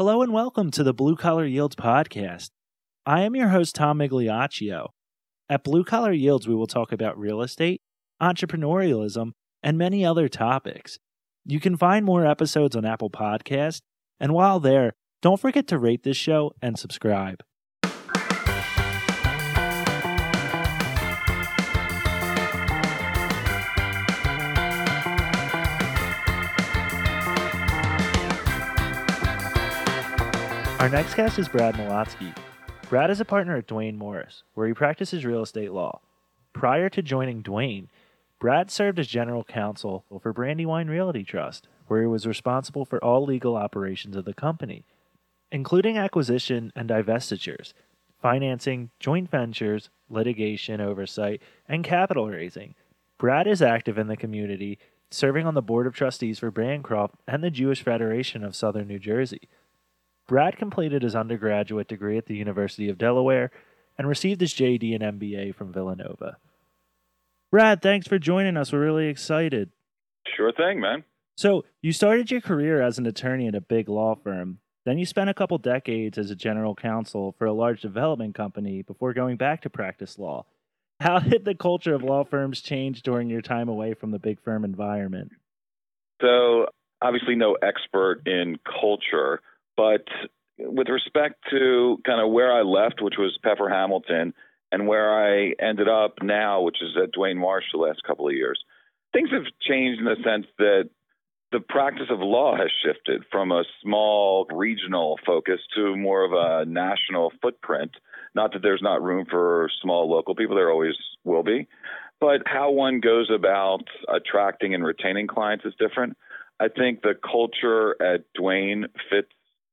Hello and welcome to the Blue Collar Yields podcast. I am your host, Tom Migliaccio. At Blue Collar Yields, we will talk about real estate, entrepreneurialism, and many other topics. You can find more episodes on Apple Podcast, and while there, don't forget to rate this show and subscribe. Our next guest is Brad Molotsky. Brad is a partner at Duane Morris, where he practices real estate law. Prior to joining Duane, Brad served as general counsel for Brandywine Realty Trust, where he was responsible for all legal operations of the company, including acquisition and divestitures, financing, joint ventures, litigation oversight, and capital raising. Brad is active in the community, serving on the board of trustees for Bancroft and the Jewish Federation of Southern New Jersey. Brad completed his undergraduate degree at the University of Delaware and received his JD and MBA from Villanova. Brad, thanks for joining us. We're really excited. Sure thing, man. So, you started your career as an attorney at a big law firm. Then you spent a couple decades as a general counsel for a large development company before going back to practice law. How did the culture of law firms change during your time away from the big firm environment? So, obviously, no expert in culture, but with respect to kind of where I left, which was Pepper Hamilton, and where I ended up now, which is at Duane Morris the last couple of years, things have changed in the sense that the practice of law has shifted from a small regional focus to more of a national footprint. Not that there's not room for small local people, there always will be. But how one goes about attracting and retaining clients is different. I think the culture at Dwayne fits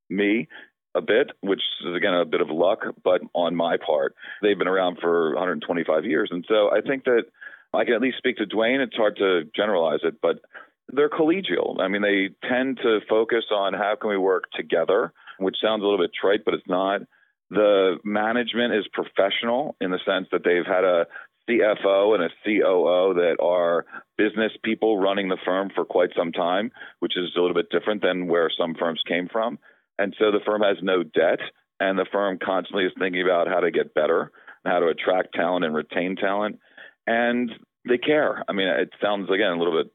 me a bit, which is again a bit of luck, but on my part, they've been around for 125 years, and so I think that I can at least speak to Duane. It's hard to generalize it, but they're collegial. I mean, they tend to focus on how can we work together, which sounds a little bit trite, but it's not. The management is professional in the sense that they've had a CFO and a COO that are business people running the firm for quite some time, which is a little bit different than where some firms came from. And so the firm has no debt, and the firm constantly is thinking about how to get better, how to attract talent and retain talent. And they care. I mean, it sounds, again, a little bit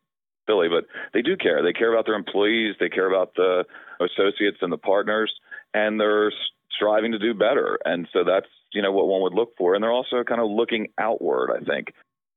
silly, but they do care. They care about their employees, they care about the associates and the partners, and they're striving to do better. And so that's, you know, what one would look for. And they're also kind of looking outward, I think.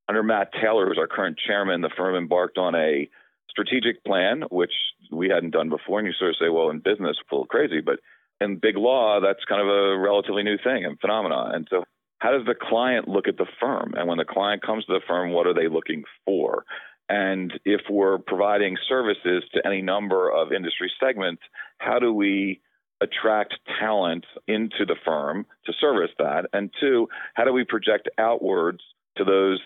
Under Matt Taylor, who's our current chairman, the firm embarked on a strategic plan, which we hadn't done before. And you sort of say, well, in business, full crazy, but in big law, that's kind of a relatively new thing and phenomena. And so, how does the client look at the firm? And when the client comes to the firm, what are they looking for? And if we're providing services to any number of industry segments, how do we attract talent into the firm to service that? And two, how do we project outwards to those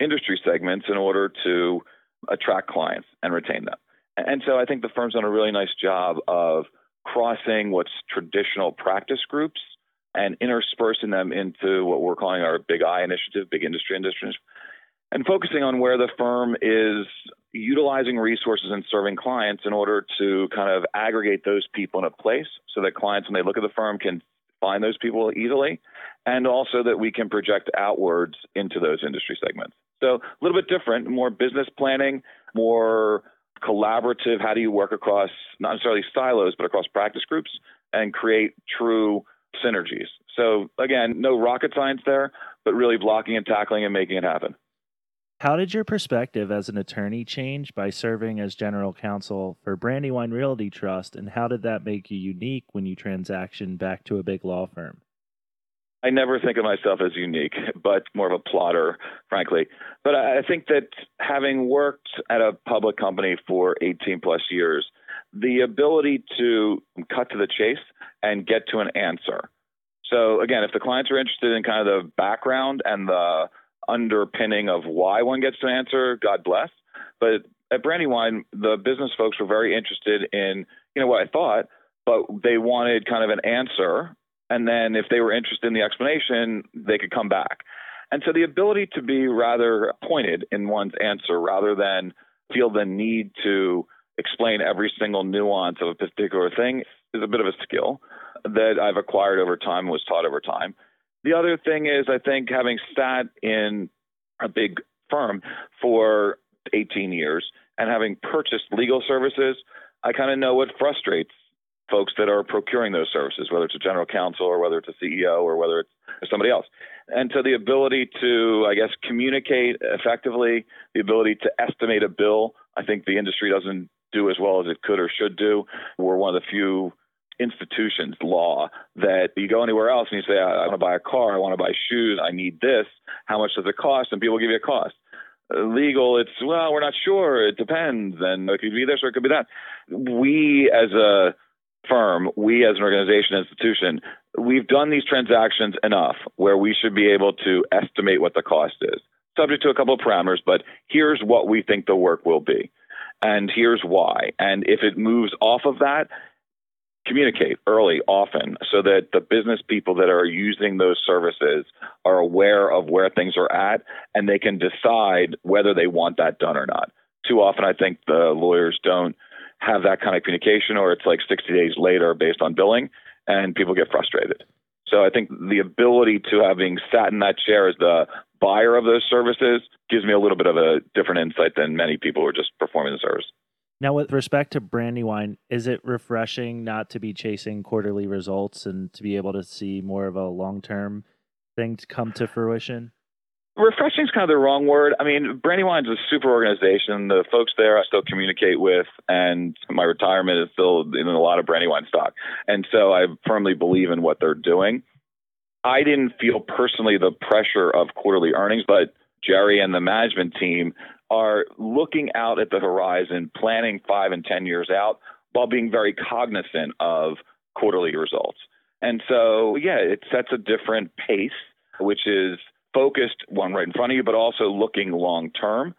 industry segments in order to attract clients and retain them. And so I think the firm's done a really nice job of crossing what's traditional practice groups and interspersing them into what we're calling our Big I initiative, Big Industry Initiative, and focusing on where the firm is utilizing resources and serving clients in order to kind of aggregate those people in a place so that clients, when they look at the firm, can find those people easily, and also that we can project outwards into those industry segments. So a little bit different, more business planning, more collaborative. How do you work across not necessarily silos, but across practice groups and create true synergies? So again, no rocket science there, but really blocking and tackling and making it happen. How did your perspective as an attorney change by serving as general counsel for Brandywine Realty Trust, and how did that make you unique when you transaction back to a big law firm? I never think of myself as unique, but more of a plotter, frankly. But I think that having worked at a public company for 18 plus years, the ability to cut to the chase and get to an answer. So, again, if the clients are interested in kind of the background and the underpinning of why one gets to an answer, God bless. But at Brandywine, the business folks were very interested in, you know, what I thought, but they wanted kind of an answer and then if they were interested in the explanation, they could come back. And so the ability to be rather pointed in one's answer rather than feel the need to explain every single nuance of a particular thing is a bit of a skill that I've acquired over time and was taught over time. The other thing is, I think having sat in a big firm for 18 years and having purchased legal services, I kind of know what frustrates folks that are procuring those services, whether it's a general counsel or whether it's a CEO or whether it's somebody else. And so the ability to, I guess, communicate effectively, the ability to estimate a bill, I think the industry doesn't do as well as it could or should do. We're one of the few institutions, law, that you go anywhere else and you say, I, I want to buy a car, I want to buy shoes, I need this. How much does it cost? And people give you a cost. Legal, it's, well, we're not sure. It depends. And it could be this or it could be that. We as a firm, we as an organization, institution, we've done these transactions enough where we should be able to estimate what the cost is, subject to a couple of parameters, but here's what we think the work will be. And here's why. And if it moves off of that, communicate early, often, so that the business people that are using those services are aware of where things are at and they can decide whether they want that done or not. Too often, I think the lawyers don't have that kind of communication, or it's like 60 days later based on billing, and people get frustrated. So I think the ability to having sat in that chair as the buyer of those services gives me a little bit of a different insight than many people who are just performing the service. Now, with respect to Brandywine, is it refreshing not to be chasing quarterly results and to be able to see more of a long term thing to come to fruition? Refreshing is kind of the wrong word. I mean, Brandywine's is a super organization. The folks there I still communicate with, and my retirement is still in a lot of Brandywine stock. And so I firmly believe in what they're doing. I didn't feel personally the pressure of quarterly earnings, but Jerry and the management team are looking out at the horizon, planning five and 10 years out while being very cognizant of quarterly results. And so, yeah, it sets a different pace, which is focused, one right in front of you, but also looking long term.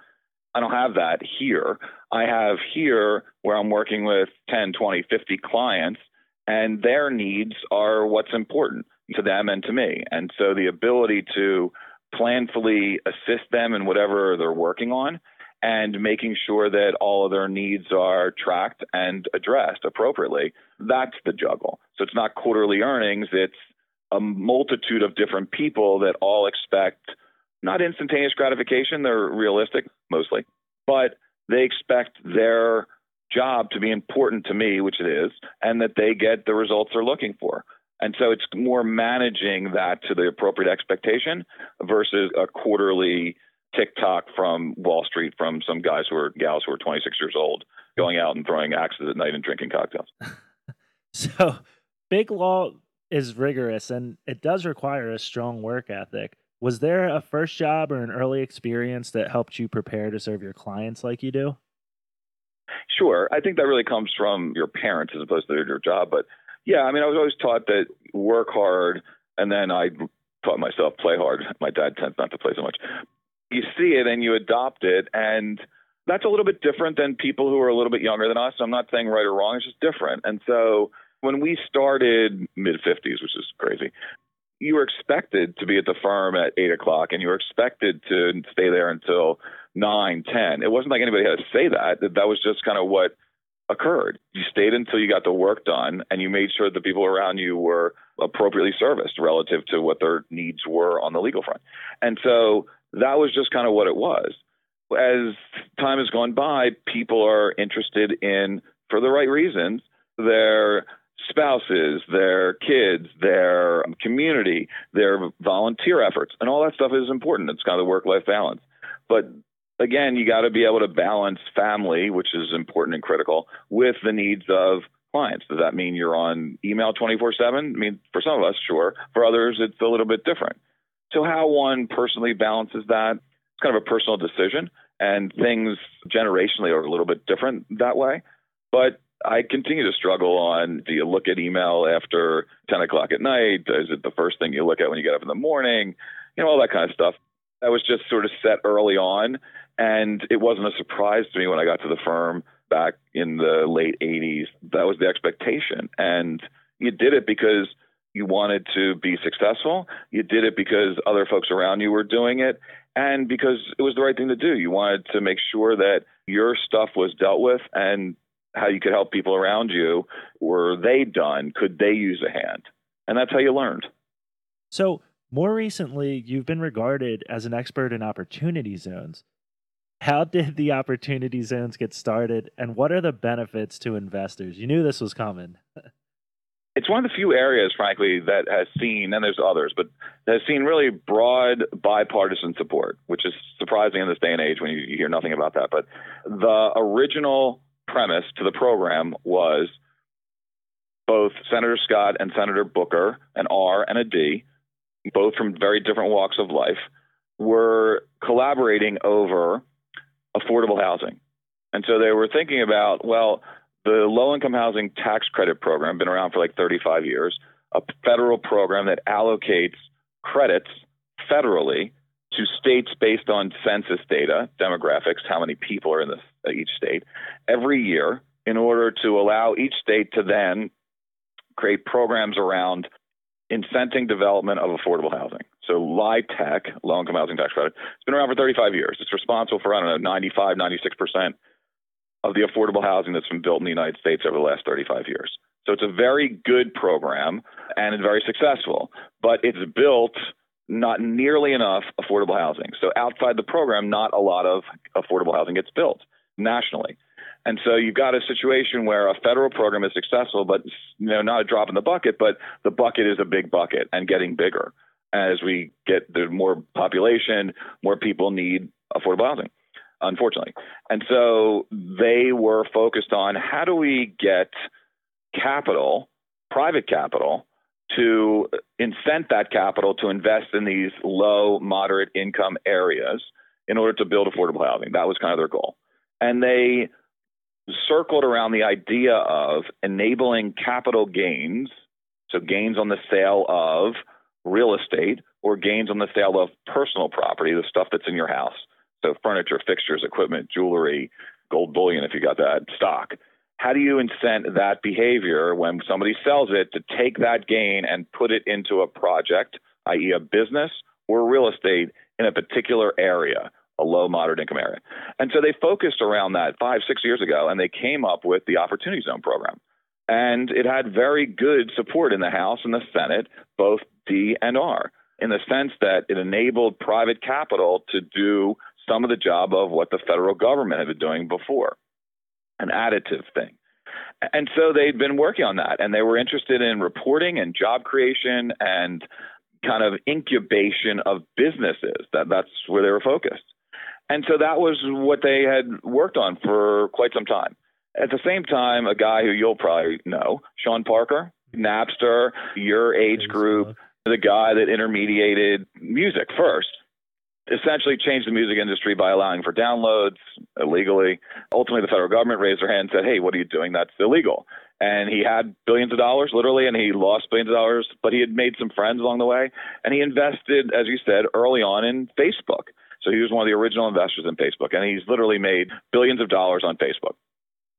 I don't have that here. I have here where I'm working with 10, 20, 50 clients, and their needs are what's important to them and to me. And so the ability to planfully assist them in whatever they're working on and making sure that all of their needs are tracked and addressed appropriately. That's the juggle. So it's not quarterly earnings, it's a multitude of different people that all expect not instantaneous gratification, they're realistic mostly, but they expect their job to be important to me, which it is, and that they get the results they're looking for. And so it's more managing that to the appropriate expectation versus a quarterly TikTok from Wall Street from some guys who are gals who are 26 years old going out and throwing axes at night and drinking cocktails. so, big law is rigorous and it does require a strong work ethic. Was there a first job or an early experience that helped you prepare to serve your clients like you do? Sure. I think that really comes from your parents as opposed to your job. But yeah, I mean, I was always taught that work hard and then I taught myself play hard. My dad tends not to play so much. You see it and you adopt it. And that's a little bit different than people who are a little bit younger than us. I'm not saying right or wrong, it's just different. And so when we started mid 50s, which is crazy, you were expected to be at the firm at eight o'clock and you were expected to stay there until nine, ten. It wasn't like anybody had to say that. That was just kind of what occurred. You stayed until you got the work done and you made sure the people around you were appropriately serviced relative to what their needs were on the legal front. And so that was just kind of what it was. As time has gone by, people are interested in, for the right reasons, their spouses, their kids, their community, their volunteer efforts, and all that stuff is important. It's kind of the work life balance. But again, you got to be able to balance family, which is important and critical, with the needs of clients. Does that mean you're on email 24 7? I mean, for some of us, sure. For others, it's a little bit different. So, how one personally balances that, it's kind of a personal decision, and things generationally are a little bit different that way. But I continue to struggle on do you look at email after 10 o'clock at night? Is it the first thing you look at when you get up in the morning? You know, all that kind of stuff. That was just sort of set early on. And it wasn't a surprise to me when I got to the firm back in the late 80s. That was the expectation. And you did it because you wanted to be successful. You did it because other folks around you were doing it and because it was the right thing to do. You wanted to make sure that your stuff was dealt with and how you could help people around you. Were they done? Could they use a hand? And that's how you learned. So, more recently, you've been regarded as an expert in opportunity zones. How did the opportunity zones get started, and what are the benefits to investors? You knew this was coming. it's one of the few areas, frankly, that has seen, and there's others, but has seen really broad bipartisan support, which is surprising in this day and age when you, you hear nothing about that. But the original premise to the program was both Senator Scott and Senator Booker, an R and a D, both from very different walks of life, were collaborating over affordable housing. And so they were thinking about, well, the low income housing tax credit program, been around for like 35 years, a federal program that allocates credits federally to states based on census data, demographics, how many people are in uh, each state, every year in order to allow each state to then create programs around incenting development of affordable housing. So LIHTC, low income housing tax credit, it's been around for 35 years. It's responsible for, I don't know, 95, 96% of the affordable housing that's been built in the United States over the last 35 years. So it's a very good program and it's very successful, but it's built not nearly enough affordable housing. So outside the program, not a lot of affordable housing gets built nationally. And so you've got a situation where a federal program is successful, but you know not a drop in the bucket, but the bucket is a big bucket and getting bigger as we get the more population, more people need affordable housing, unfortunately. And so they were focused on how do we get capital, private capital, to incent that capital to invest in these low, moderate income areas in order to build affordable housing. That was kind of their goal. And they circled around the idea of enabling capital gains, so gains on the sale of real estate or gains on the sale of personal property, the stuff that's in your house. So furniture, fixtures, equipment, jewelry, gold bullion if you got that, stock. How do you incent that behavior when somebody sells it to take that gain and put it into a project, i.e., a business or real estate in a particular area? A low moderate income area. And so they focused around that five, six years ago, and they came up with the Opportunity Zone program. And it had very good support in the House and the Senate, both D and R, in the sense that it enabled private capital to do some of the job of what the federal government had been doing before, an additive thing. And so they'd been working on that, and they were interested in reporting and job creation and kind of incubation of businesses. That that's where they were focused. And so that was what they had worked on for quite some time. At the same time, a guy who you'll probably know, Sean Parker, Napster, your age group, the guy that intermediated music first, essentially changed the music industry by allowing for downloads illegally. Ultimately, the federal government raised their hand and said, hey, what are you doing? That's illegal. And he had billions of dollars, literally, and he lost billions of dollars, but he had made some friends along the way. And he invested, as you said, early on in Facebook. So he was one of the original investors in Facebook, and he's literally made billions of dollars on Facebook.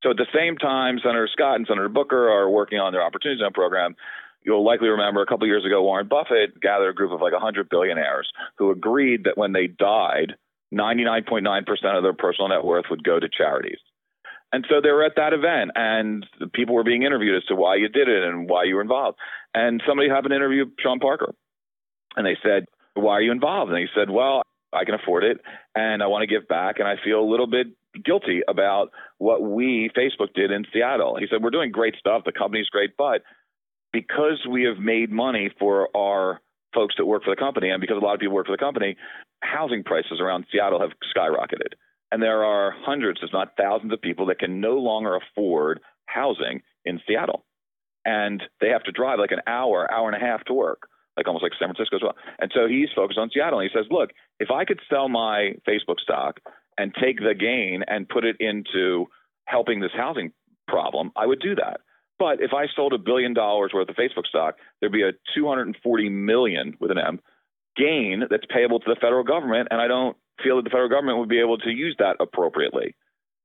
So at the same time, Senator Scott and Senator Booker are working on their Opportunity Zone program. You'll likely remember a couple years ago, Warren Buffett gathered a group of like 100 billionaires who agreed that when they died, 99.9% of their personal net worth would go to charities. And so they were at that event, and people were being interviewed as to why you did it and why you were involved. And somebody happened to interview Sean Parker, and they said, "Why are you involved?" And he said, "Well, I can afford it and I want to give back. And I feel a little bit guilty about what we, Facebook, did in Seattle. He said, We're doing great stuff. The company's great. But because we have made money for our folks that work for the company and because a lot of people work for the company, housing prices around Seattle have skyrocketed. And there are hundreds, if not thousands, of people that can no longer afford housing in Seattle. And they have to drive like an hour, hour and a half to work like almost like San Francisco as well. And so he's focused on Seattle. And he says, look, if I could sell my Facebook stock and take the gain and put it into helping this housing problem, I would do that. But if I sold a billion dollars worth of Facebook stock, there'd be a 240 million with an M gain that's payable to the federal government, and I don't feel that the federal government would be able to use that appropriately.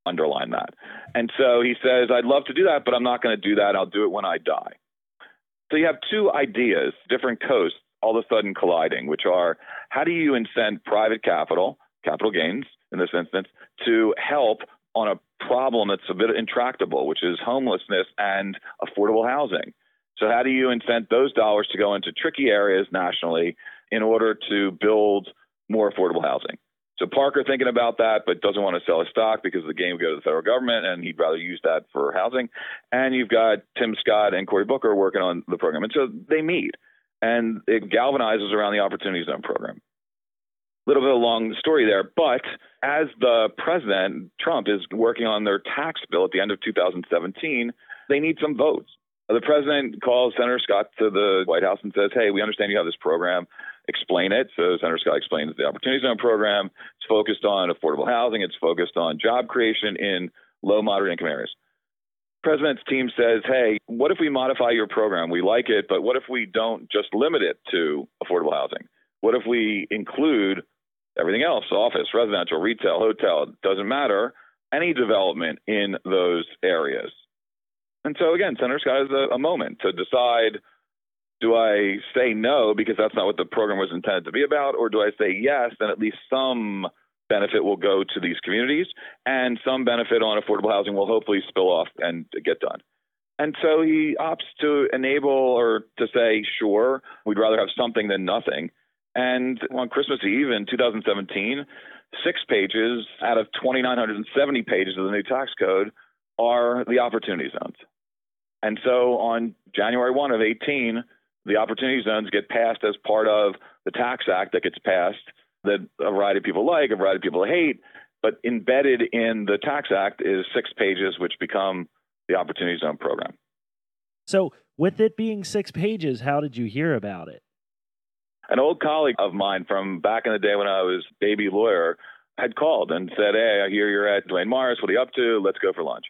Underline that. And so he says, I'd love to do that, but I'm not going to do that. I'll do it when I die. So you have two ideas, different coasts, all of a sudden colliding, which are how do you incent private capital, capital gains in this instance, to help on a problem that's a bit intractable, which is homelessness and affordable housing. So, how do you incent those dollars to go into tricky areas nationally in order to build more affordable housing? So, Parker thinking about that, but doesn't want to sell his stock because the game would go to the federal government and he'd rather use that for housing. And you've got Tim Scott and Cory Booker working on the program. And so they meet and it galvanizes around the Opportunity Zone program. A little bit of a long story there, but as the president, Trump, is working on their tax bill at the end of 2017, they need some votes. The president calls Senator Scott to the White House and says, Hey, we understand you have this program. Explain it. So Senator Scott explains the Opportunity Zone program. It's focused on affordable housing, it's focused on job creation in low, moderate income areas. President's team says, Hey, what if we modify your program? We like it, but what if we don't just limit it to affordable housing? What if we include everything else office, residential, retail, hotel, doesn't matter any development in those areas? And so again, Senator Scott has a, a moment to decide do I say no because that's not what the program was intended to be about, or do I say yes, then at least some benefit will go to these communities and some benefit on affordable housing will hopefully spill off and get done. And so he opts to enable or to say, sure, we'd rather have something than nothing. And on Christmas Eve in 2017, six pages out of 2,970 pages of the new tax code are the opportunity zones. And so on January 1 of 18, the opportunity zones get passed as part of the tax act that gets passed that a variety of people like, a variety of people hate. But embedded in the tax act is six pages, which become the opportunity zone program. So, with it being six pages, how did you hear about it? An old colleague of mine from back in the day when I was baby lawyer had called and said, Hey, I hear you're at Duane Morris. What are you up to? Let's go for lunch.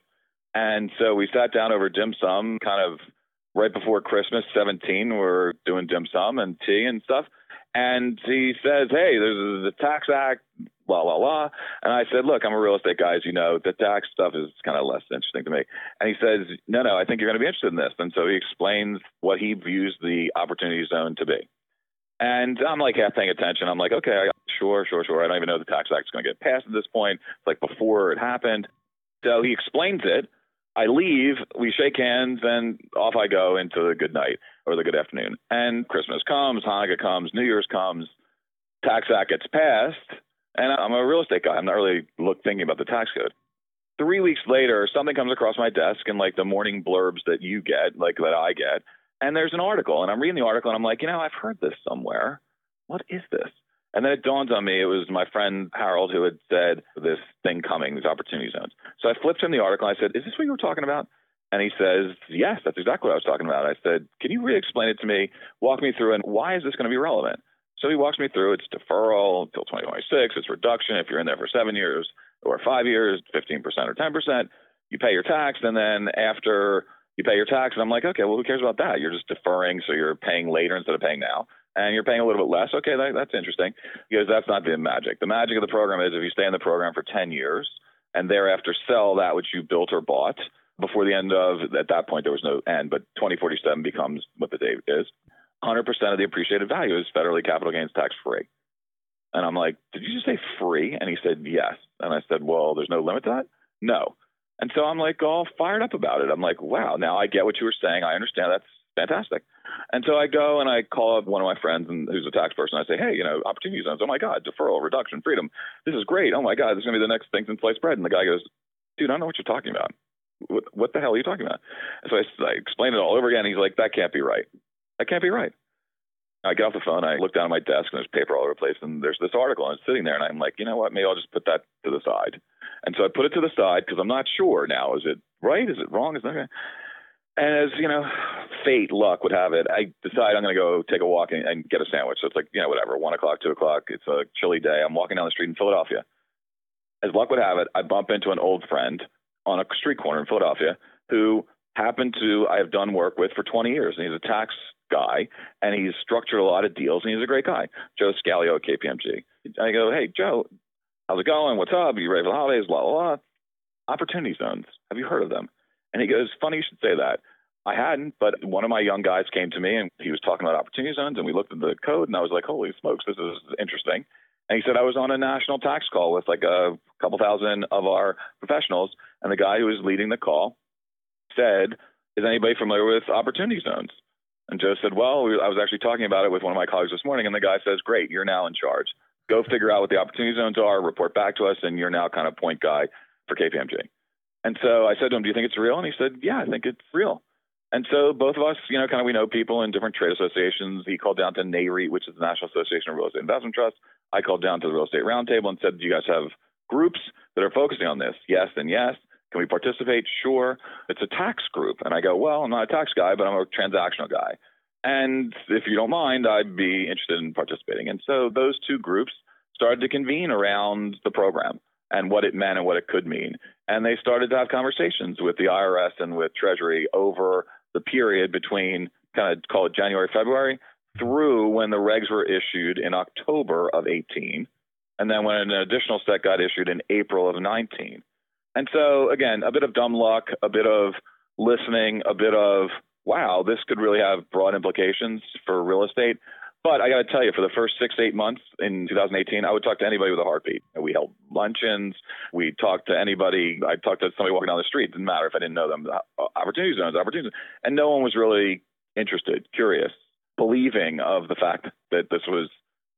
And so we sat down over dim sum, kind of right before Christmas 17. We're doing dim sum and tea and stuff. And he says, Hey, there's the Tax Act, blah, blah, blah. And I said, Look, I'm a real estate guy, as you know. The tax stuff is kind of less interesting to me. And he says, No, no, I think you're going to be interested in this. And so he explains what he views the opportunity zone to be. And I'm like half paying attention. I'm like, okay, sure, sure, sure. I don't even know the Tax Act is going to get passed at this point. It's like before it happened. So he explains it. I leave, we shake hands, and off I go into the good night or the good afternoon. And Christmas comes, Hanukkah comes, New Year's comes, Tax Act gets passed, and I'm a real estate guy. I'm not really look, thinking about the tax code. Three weeks later, something comes across my desk and like the morning blurbs that you get, like that I get, and there's an article, and I'm reading the article, and I'm like, you know, I've heard this somewhere. What is this? And then it dawns on me it was my friend Harold who had said this thing coming, these opportunity zones. So I flipped him the article. And I said, "Is this what you were talking about?" And he says, "Yes, that's exactly what I was talking about." I said, "Can you re-explain it to me? Walk me through, and why is this going to be relevant?" So he walks me through. It's deferral until 2026. It's reduction if you're in there for seven years or five years, 15% or 10%. You pay your tax, and then after you pay your tax, and I'm like, okay, well, who cares about that? You're just deferring, so you're paying later instead of paying now and you're paying a little bit less. Okay, that, that's interesting because that's not the magic. The magic of the program is if you stay in the program for 10 years and thereafter sell that which you built or bought before the end of, at that point, there was no end, but 2047 becomes what the date is. 100% of the appreciated value is federally capital gains tax free. And I'm like, did you just say free? And he said, yes. And I said, well, there's no limit to that? No. And so I'm like all fired up about it. I'm like, wow, now I get what you were saying. I understand that's fantastic. And so I go and I call up one of my friends and who's a tax person. I say, hey, you know, opportunity zones. Oh my God, deferral, reduction, freedom. This is great. Oh my God, this is going to be the next thing since sliced bread. And the guy goes, dude, I don't know what you're talking about. What, what the hell are you talking about? And so I, I explain it all over again. He's like, that can't be right. That can't be right. I get off the phone. I look down at my desk and there's paper all over the place. And there's this article and it's sitting there. And I'm like, you know what? Maybe I'll just put that to the side. And so I put it to the side because I'm not sure now. Is it right? Is it wrong? Is that and as you know, fate, luck would have it, I decide I'm going to go take a walk and, and, get a sandwich. So it's like you know whatever, one o'clock, two o'clock. It's a chilly day. I'm walking down the street in Philadelphia. As luck would have it, I bump into an old friend on a street corner in Philadelphia who happened to I have done work with for 20 years, and he's a tax guy, and he's structured a lot of deals, and he's a great guy, Joe Scalio at KPMG. I go, hey Joe, how's it going? What's up? Are you ready for the holidays? Blah blah blah. Opportunity zones. Have you heard of them? And he goes, Funny you should say that. I hadn't, but one of my young guys came to me and he was talking about opportunity zones, and we looked at the code, and I was like, Holy smokes, this is interesting. And he said, I was on a national tax call with like a couple thousand of our professionals. And the guy who was leading the call said, Is anybody familiar with opportunity zones? And Joe said, Well, I was actually talking about it with one of my colleagues this morning. And the guy says, Great, you're now in charge. Go figure out what the opportunity zones are, report back to us, and you're now kind of point guy for KPMG. And so I said to him, Do you think it's real? And he said, Yeah, I think it's real. And so both of us, you know, kind of we know people in different trade associations. He called down to NAREIT, which is the National Association of Real Estate Investment Trusts. I called down to the Real Estate Roundtable and said, Do you guys have groups that are focusing on this? Yes, and yes. Can we participate? Sure. It's a tax group. And I go, Well, I'm not a tax guy, but I'm a transactional guy. And if you don't mind, I'd be interested in participating. And so those two groups started to convene around the program and what it meant and what it could mean. And they started to have conversations with the IRS and with Treasury over the period between kind of call it January, February through when the regs were issued in October of 18, and then when an additional set got issued in April of 19. And so, again, a bit of dumb luck, a bit of listening, a bit of, wow, this could really have broad implications for real estate. But I got to tell you, for the first six, eight months in 2018, I would talk to anybody with a heartbeat. We held luncheons. We talked to anybody. I talked to somebody walking down the street. Didn't matter if I didn't know them. Opportunity zones, opportunity And no one was really interested, curious, believing of the fact that this was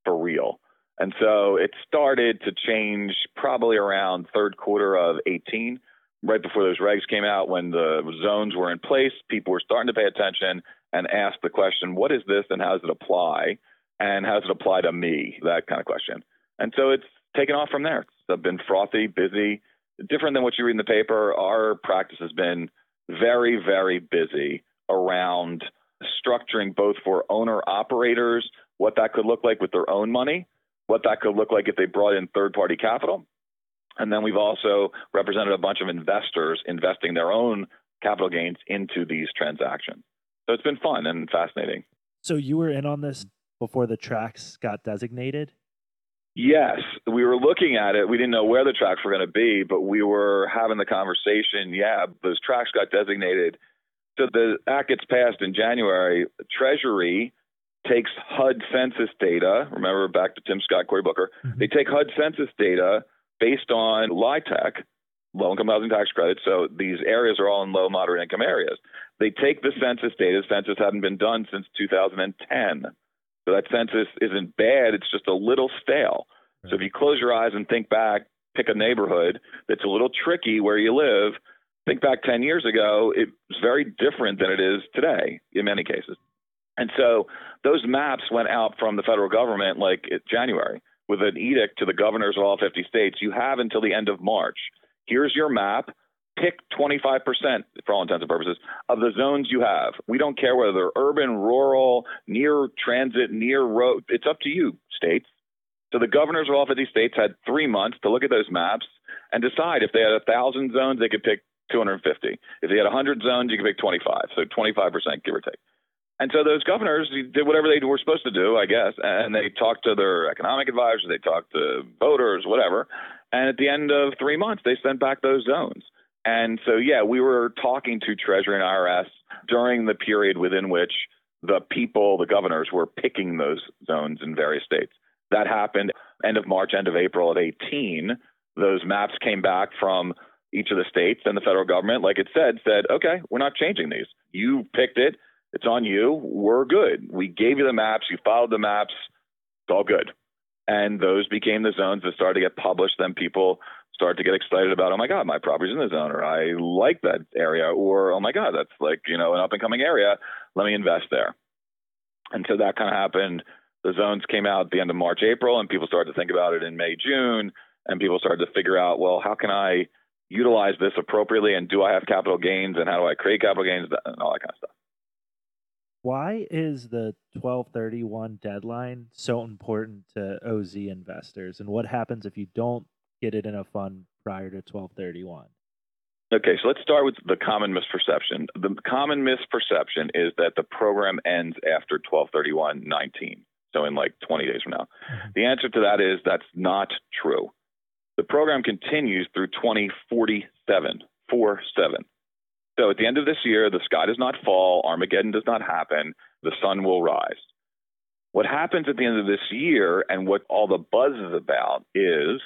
for real. And so it started to change probably around third quarter of 18, right before those regs came out, when the zones were in place. People were starting to pay attention and ask the question, what is this and how does it apply? And how does it apply to me? That kind of question. And so it's taken off from there. It's been frothy, busy, different than what you read in the paper. Our practice has been very, very busy around structuring both for owner operators, what that could look like with their own money, what that could look like if they brought in third party capital. And then we've also represented a bunch of investors investing their own capital gains into these transactions. So it's been fun and fascinating. So you were in on this before the tracts got designated? Yes, we were looking at it. We didn't know where the tracts were going to be, but we were having the conversation. Yeah, those tracts got designated. So the act gets passed in January. Treasury takes HUD census data. Remember back to Tim Scott, Cory Booker. Mm-hmm. They take HUD census data based on LIHTC, low income housing tax credit. So these areas are all in low, moderate income areas. They take the census data. Census hadn't been done since 2010. So that census isn't bad. It's just a little stale. So if you close your eyes and think back, pick a neighborhood that's a little tricky where you live. Think back 10 years ago, it was very different than it is today in many cases. And so those maps went out from the federal government like January with an edict to the governors of all 50 states. You have until the end of March. Here's your map pick 25% for all intents and purposes of the zones you have. We don't care whether they're urban, rural, near transit, near road. It's up to you, states. So the governors of all 50 states had three months to look at those maps and decide if they had a thousand zones, they could pick 250. If they had 100 zones, you could pick 25. So 25%, give or take. And so those governors did whatever they were supposed to do, I guess, and they talked to their economic advisors, they talked to voters, whatever. And at the end of three months, they sent back those zones. And so, yeah, we were talking to Treasury and IRS during the period within which the people, the governors, were picking those zones in various states. That happened end of March, end of April of 18. Those maps came back from each of the states and the federal government, like it said, said, okay, we're not changing these. You picked it. It's on you. We're good. We gave you the maps. You followed the maps. It's all good. And those became the zones that started to get published. Then people start to get excited about, oh my God, my property's in the zone, or I like that area, or oh my God, that's like, you know, an up and coming area. Let me invest there. And so that kind of happened. The zones came out at the end of March, April, and people started to think about it in May, June, and people started to figure out, well, how can I utilize this appropriately, and do I have capital gains, and how do I create capital gains, and all that kind of stuff. Why is the 1231 deadline so important to OZ investors, and what happens if you don't get it in a fund prior to 1231? Okay, so let's start with the common misperception. The common misperception is that the program ends after 1231.19, so in like 20 days from now. Mm-hmm. The answer to that is that's not true. The program continues through 2047, 4 7. So at the end of this year, the sky does not fall, Armageddon does not happen, the sun will rise. What happens at the end of this year and what all the buzz is about is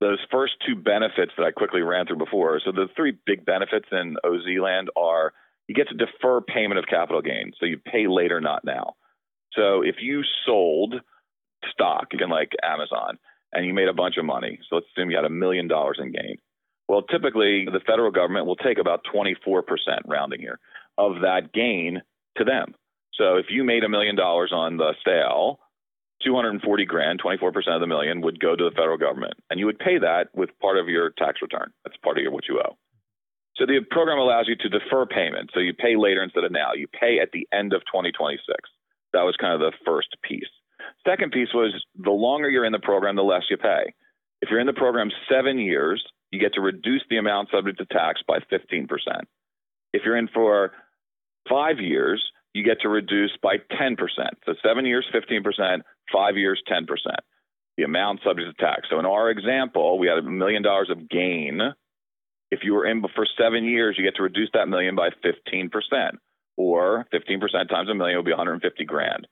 those first two benefits that I quickly ran through before. So the three big benefits in OZ land are you get to defer payment of capital gains. So you pay later, not now. So if you sold stock, again, like Amazon, and you made a bunch of money, so let's assume you had a million dollars in gain. Well, typically the federal government will take about 24% rounding here of that gain to them. So if you made a million dollars on the sale, 240 grand, 24% of the million would go to the federal government. And you would pay that with part of your tax return. That's part of your, what you owe. So the program allows you to defer payment. So you pay later instead of now. You pay at the end of 2026. That was kind of the first piece. Second piece was the longer you're in the program, the less you pay. If you're in the program seven years, you get to reduce the amount subject to tax by 15%. If you're in for five years, you get to reduce by 10%. So seven years, 15%, five years, 10%. The amount subject to tax. So in our example, we had a million dollars of gain. If you were in for seven years, you get to reduce that million by 15%, or 15% times a million would be 150 grand.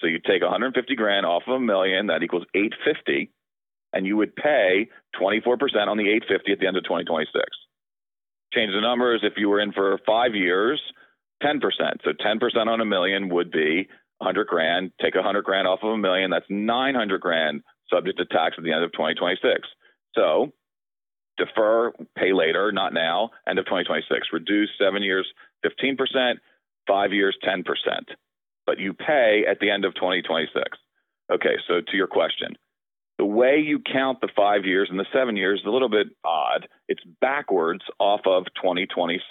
So you take 150 grand off of a million, that equals 850, and you would pay 24% on the 850 at the end of 2026. Change the numbers. If you were in for five years, 10%. So 10% on a million would be 100 grand. Take 100 grand off of a million. That's 900 grand subject to tax at the end of 2026. So defer, pay later, not now, end of 2026. Reduce seven years, 15%, five years, 10%. But you pay at the end of 2026. Okay, so to your question, the way you count the five years and the seven years is a little bit odd. It's backwards off of 2026.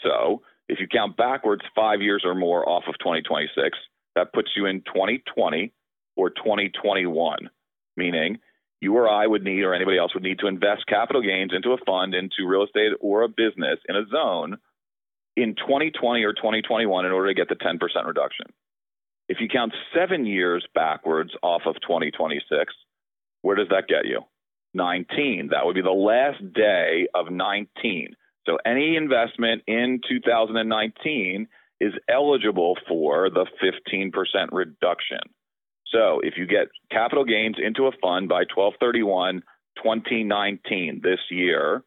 So if you count backwards five years or more off of 2026, that puts you in 2020 or 2021, meaning you or I would need, or anybody else would need to invest capital gains into a fund, into real estate or a business in a zone in 2020 or 2021 in order to get the 10% reduction. If you count seven years backwards off of 2026, where does that get you? 19. That would be the last day of 19. So any investment in 2019 is eligible for the 15% reduction. So if you get capital gains into a fund by 1231 2019 this year,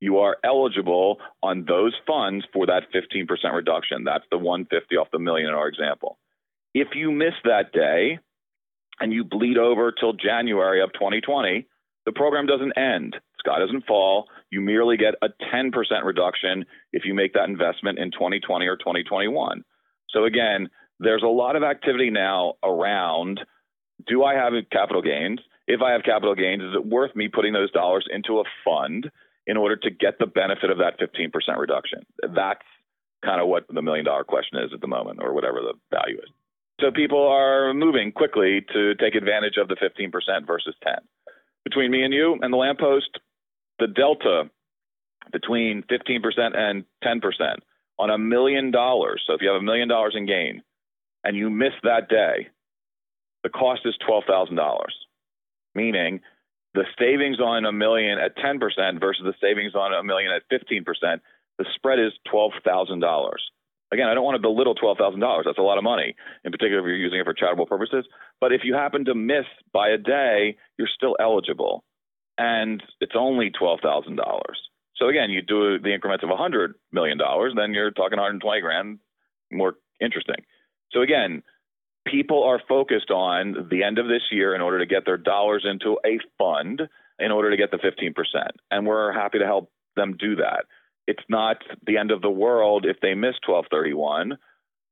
you are eligible on those funds for that 15% reduction. That's the 150 off the million in our example. If you miss that day and you bleed over till January of 2020, the program doesn't end. Sky doesn't fall. You merely get a 10% reduction if you make that investment in 2020 or 2021. So again, there's a lot of activity now around do I have capital gains? If I have capital gains, is it worth me putting those dollars into a fund in order to get the benefit of that 15% reduction? That's kind of what the million dollar question is at the moment, or whatever the value is. So people are moving quickly to take advantage of the 15% versus 10. Between me and you and the lamppost, the delta between 15% and 10% on a million dollars. So if you have a million dollars in gain and you miss that day, the cost is $12,000, meaning the savings on a million at 10% versus the savings on a million at 15%, the spread is $12,000. Again, I don't want to belittle $12,000. That's a lot of money, in particular if you're using it for charitable purposes. But if you happen to miss by a day, you're still eligible. And it's only $12,000. So again, you do the increments of $100 million, then you're talking 120 grand, more interesting. So again, people are focused on the end of this year in order to get their dollars into a fund in order to get the 15%. And we're happy to help them do that. It's not the end of the world if they miss 1231,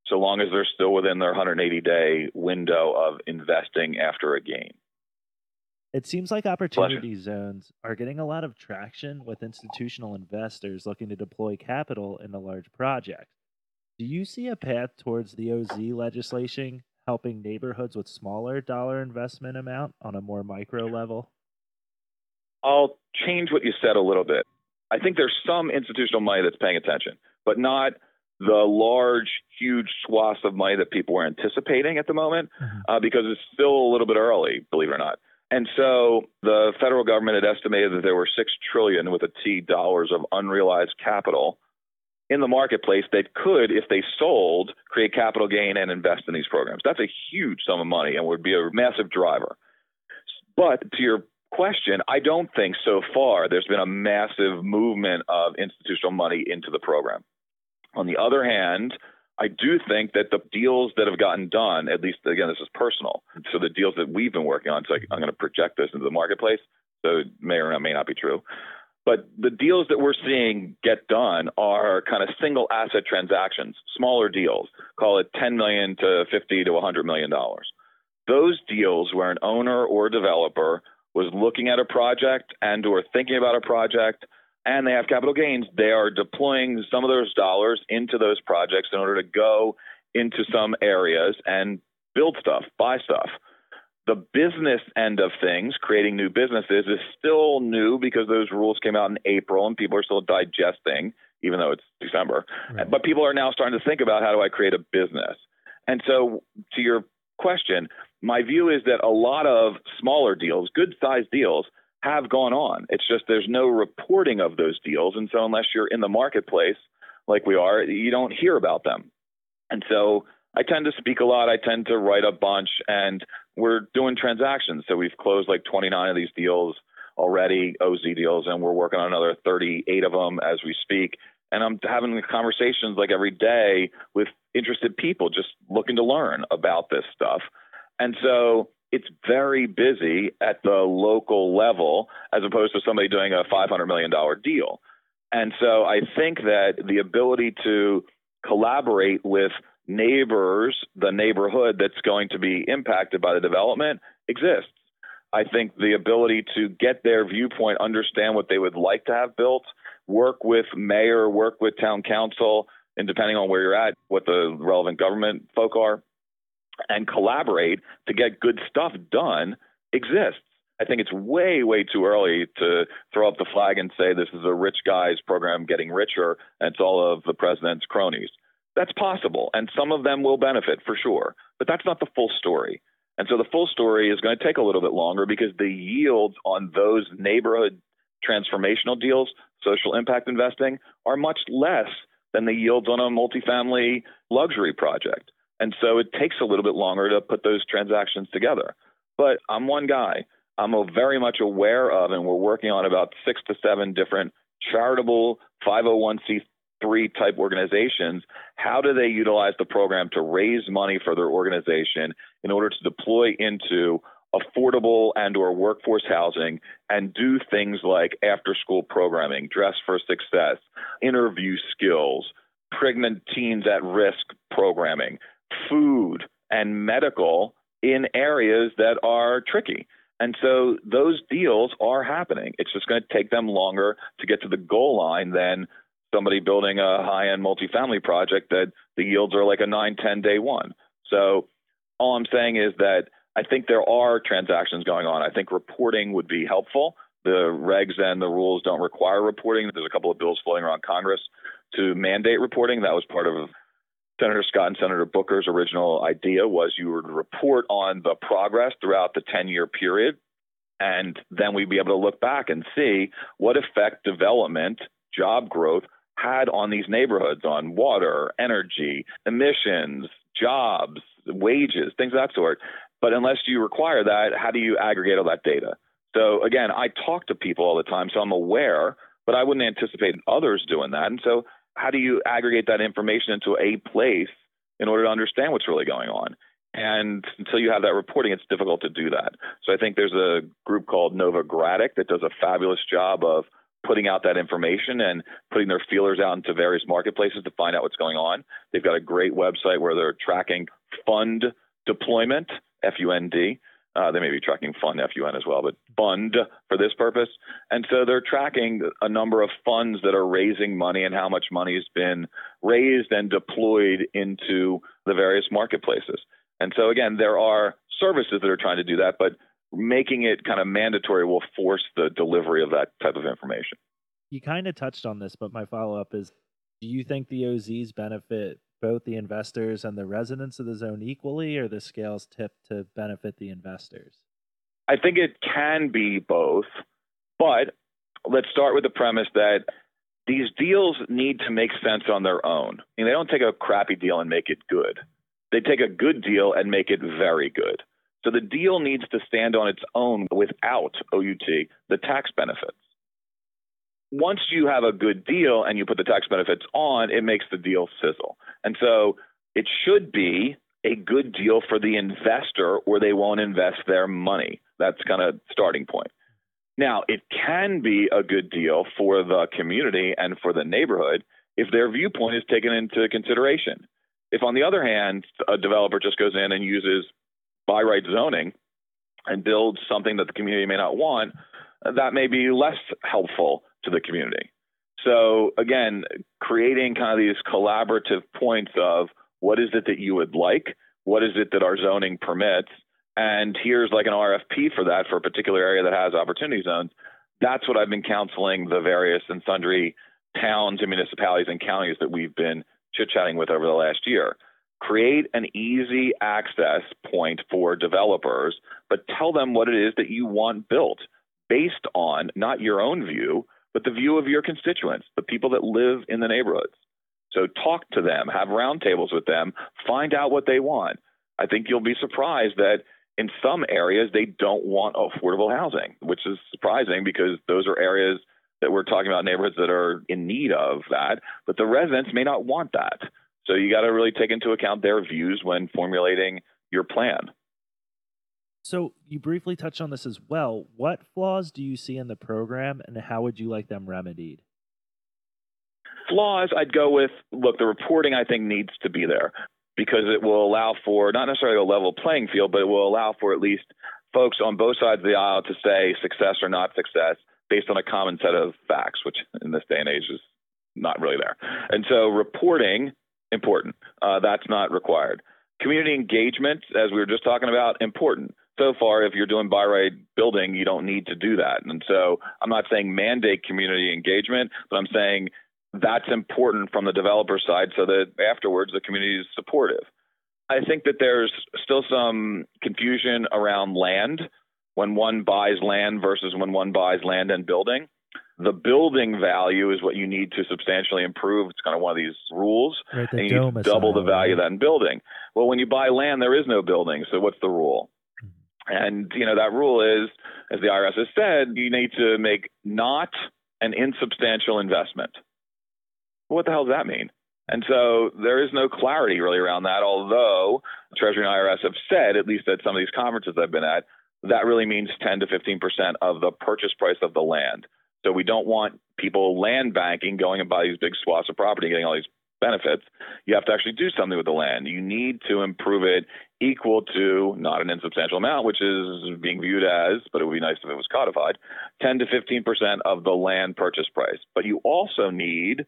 so long as they're still within their 180 day window of investing after a gain. It seems like opportunity Pleasure. zones are getting a lot of traction with institutional investors looking to deploy capital into large projects. Do you see a path towards the OZ legislation helping neighborhoods with smaller dollar investment amount on a more micro level? I'll change what you said a little bit. I think there's some institutional money that's paying attention, but not the large, huge swaths of money that people were anticipating at the moment, mm-hmm. uh, because it's still a little bit early, believe it or not. And so the federal government had estimated that there were six trillion with a T dollars of unrealized capital in the marketplace that could, if they sold, create capital gain and invest in these programs. That's a huge sum of money and would be a massive driver. But to your question, I don't think so far there's been a massive movement of institutional money into the program. On the other hand, I do think that the deals that have gotten done, at least again, this is personal. So the deals that we've been working on, so I'm going to project this into the marketplace. So it may or may not be true. But the deals that we're seeing get done are kind of single asset transactions, smaller deals, call it 10 million to 50 to 100 million dollars. Those deals where an owner or developer was looking at a project and or thinking about a project and they have capital gains, they are deploying some of those dollars into those projects in order to go into some areas and build stuff, buy stuff. The business end of things, creating new businesses, is still new because those rules came out in April and people are still digesting, even though it's December. Right. But people are now starting to think about how do I create a business. And so, to your question, my view is that a lot of smaller deals, good sized deals, have gone on. It's just there's no reporting of those deals. And so, unless you're in the marketplace like we are, you don't hear about them. And so, I tend to speak a lot. I tend to write a bunch, and we're doing transactions. So we've closed like 29 of these deals already, OZ deals, and we're working on another 38 of them as we speak. And I'm having conversations like every day with interested people just looking to learn about this stuff. And so it's very busy at the local level as opposed to somebody doing a $500 million deal. And so I think that the ability to collaborate with neighbors, the neighborhood that's going to be impacted by the development exists. I think the ability to get their viewpoint, understand what they would like to have built, work with mayor, work with town council, and depending on where you're at, what the relevant government folk are, and collaborate to get good stuff done exists. I think it's way, way too early to throw up the flag and say this is a rich guy's program getting richer and it's all of the president's cronies. That's possible, and some of them will benefit for sure, but that's not the full story. And so the full story is going to take a little bit longer because the yields on those neighborhood transformational deals, social impact investing, are much less than the yields on a multifamily luxury project. And so it takes a little bit longer to put those transactions together. But I'm one guy. I'm very much aware of, and we're working on about six to seven different charitable 501c three type organizations, how do they utilize the program to raise money for their organization in order to deploy into affordable and or workforce housing and do things like after school programming, dress for success, interview skills, pregnant teens at risk programming, food and medical in areas that are tricky. And so those deals are happening. It's just going to take them longer to get to the goal line than somebody building a high end multifamily project that the yields are like a 9 10 day one. So all I'm saying is that I think there are transactions going on. I think reporting would be helpful. The regs and the rules don't require reporting. There's a couple of bills floating around Congress to mandate reporting. That was part of Senator Scott and Senator Booker's original idea was you would report on the progress throughout the 10 year period. And then we'd be able to look back and see what effect development, job growth had on these neighborhoods on water, energy, emissions, jobs, wages, things of that sort. But unless you require that, how do you aggregate all that data? So again, I talk to people all the time, so I'm aware, but I wouldn't anticipate others doing that. And so how do you aggregate that information into a place in order to understand what's really going on? And until you have that reporting, it's difficult to do that. So I think there's a group called Novogradac that does a fabulous job of putting out that information and putting their feelers out into various marketplaces to find out what's going on. They've got a great website where they're tracking fund deployment, F U N D. Uh, they may be tracking fund FUN as well, but fund for this purpose. And so they're tracking a number of funds that are raising money and how much money has been raised and deployed into the various marketplaces. And so again, there are services that are trying to do that, but making it kind of mandatory will force the delivery of that type of information. You kind of touched on this, but my follow up is do you think the OZs benefit both the investors and the residents of the zone equally, or the scales tip to benefit the investors? I think it can be both, but let's start with the premise that these deals need to make sense on their own. I mean, they don't take a crappy deal and make it good. They take a good deal and make it very good. So the deal needs to stand on its own without OUT, the tax benefits. Once you have a good deal and you put the tax benefits on, it makes the deal sizzle. And so it should be a good deal for the investor or they won't invest their money. That's kind of starting point. Now, it can be a good deal for the community and for the neighborhood if their viewpoint is taken into consideration. If, on the other hand, a developer just goes in and uses by right zoning and builds something that the community may not want, that may be less helpful to the community. So, again, creating kind of these collaborative points of what is it that you would like? What is it that our zoning permits? And here's like an RFP for that for a particular area that has opportunity zones. That's what I've been counseling the various and sundry towns and municipalities and counties that we've been chit chatting with over the last year. Create an easy access point for developers, but tell them what it is that you want built based on not your own view, but the view of your constituents, the people that live in the neighborhoods. So talk to them, have roundtables with them, find out what they want. I think you'll be surprised that in some areas they don't want affordable housing, which is surprising because those are areas that we're talking about neighborhoods that are in need of that, but the residents may not want that. So you got to really take into account their views when formulating your plan. So you briefly touched on this as well. What flaws do you see in the program and how would you like them remedied? Flaws, I'd go with look, the reporting I think needs to be there because it will allow for not necessarily a level playing field, but it will allow for at least folks on both sides of the aisle to say success or not success based on a common set of facts, which in this day and age is not really there. And so reporting, important. Uh, that's not required. Community engagement, as we were just talking about, important. So far, if you're doing by right building, you don't need to do that. And so I'm not saying mandate community engagement, but I'm saying that's important from the developer side so that afterwards the community is supportive. I think that there's still some confusion around land when one buys land versus when one buys land and building. The building value is what you need to substantially improve. It's kind of one of these rules. Right, the and you need to double the value of that in building. Well, when you buy land, there is no building. So what's the rule? And you know that rule is, as the IRS has said, you need to make not an insubstantial investment what the hell does that mean? And so there is no clarity really around that, although Treasury and IRS have said, at least at some of these conferences I've been at, that really means 10 to 15% of the purchase price of the land. So we don't want people land banking, going and buy these big swaths of property, getting all these benefits. You have to actually do something with the land. You need to improve it equal to not an insubstantial amount, which is being viewed as, but it would be nice if it was codified, 10 to 15% of the land purchase price. But you also need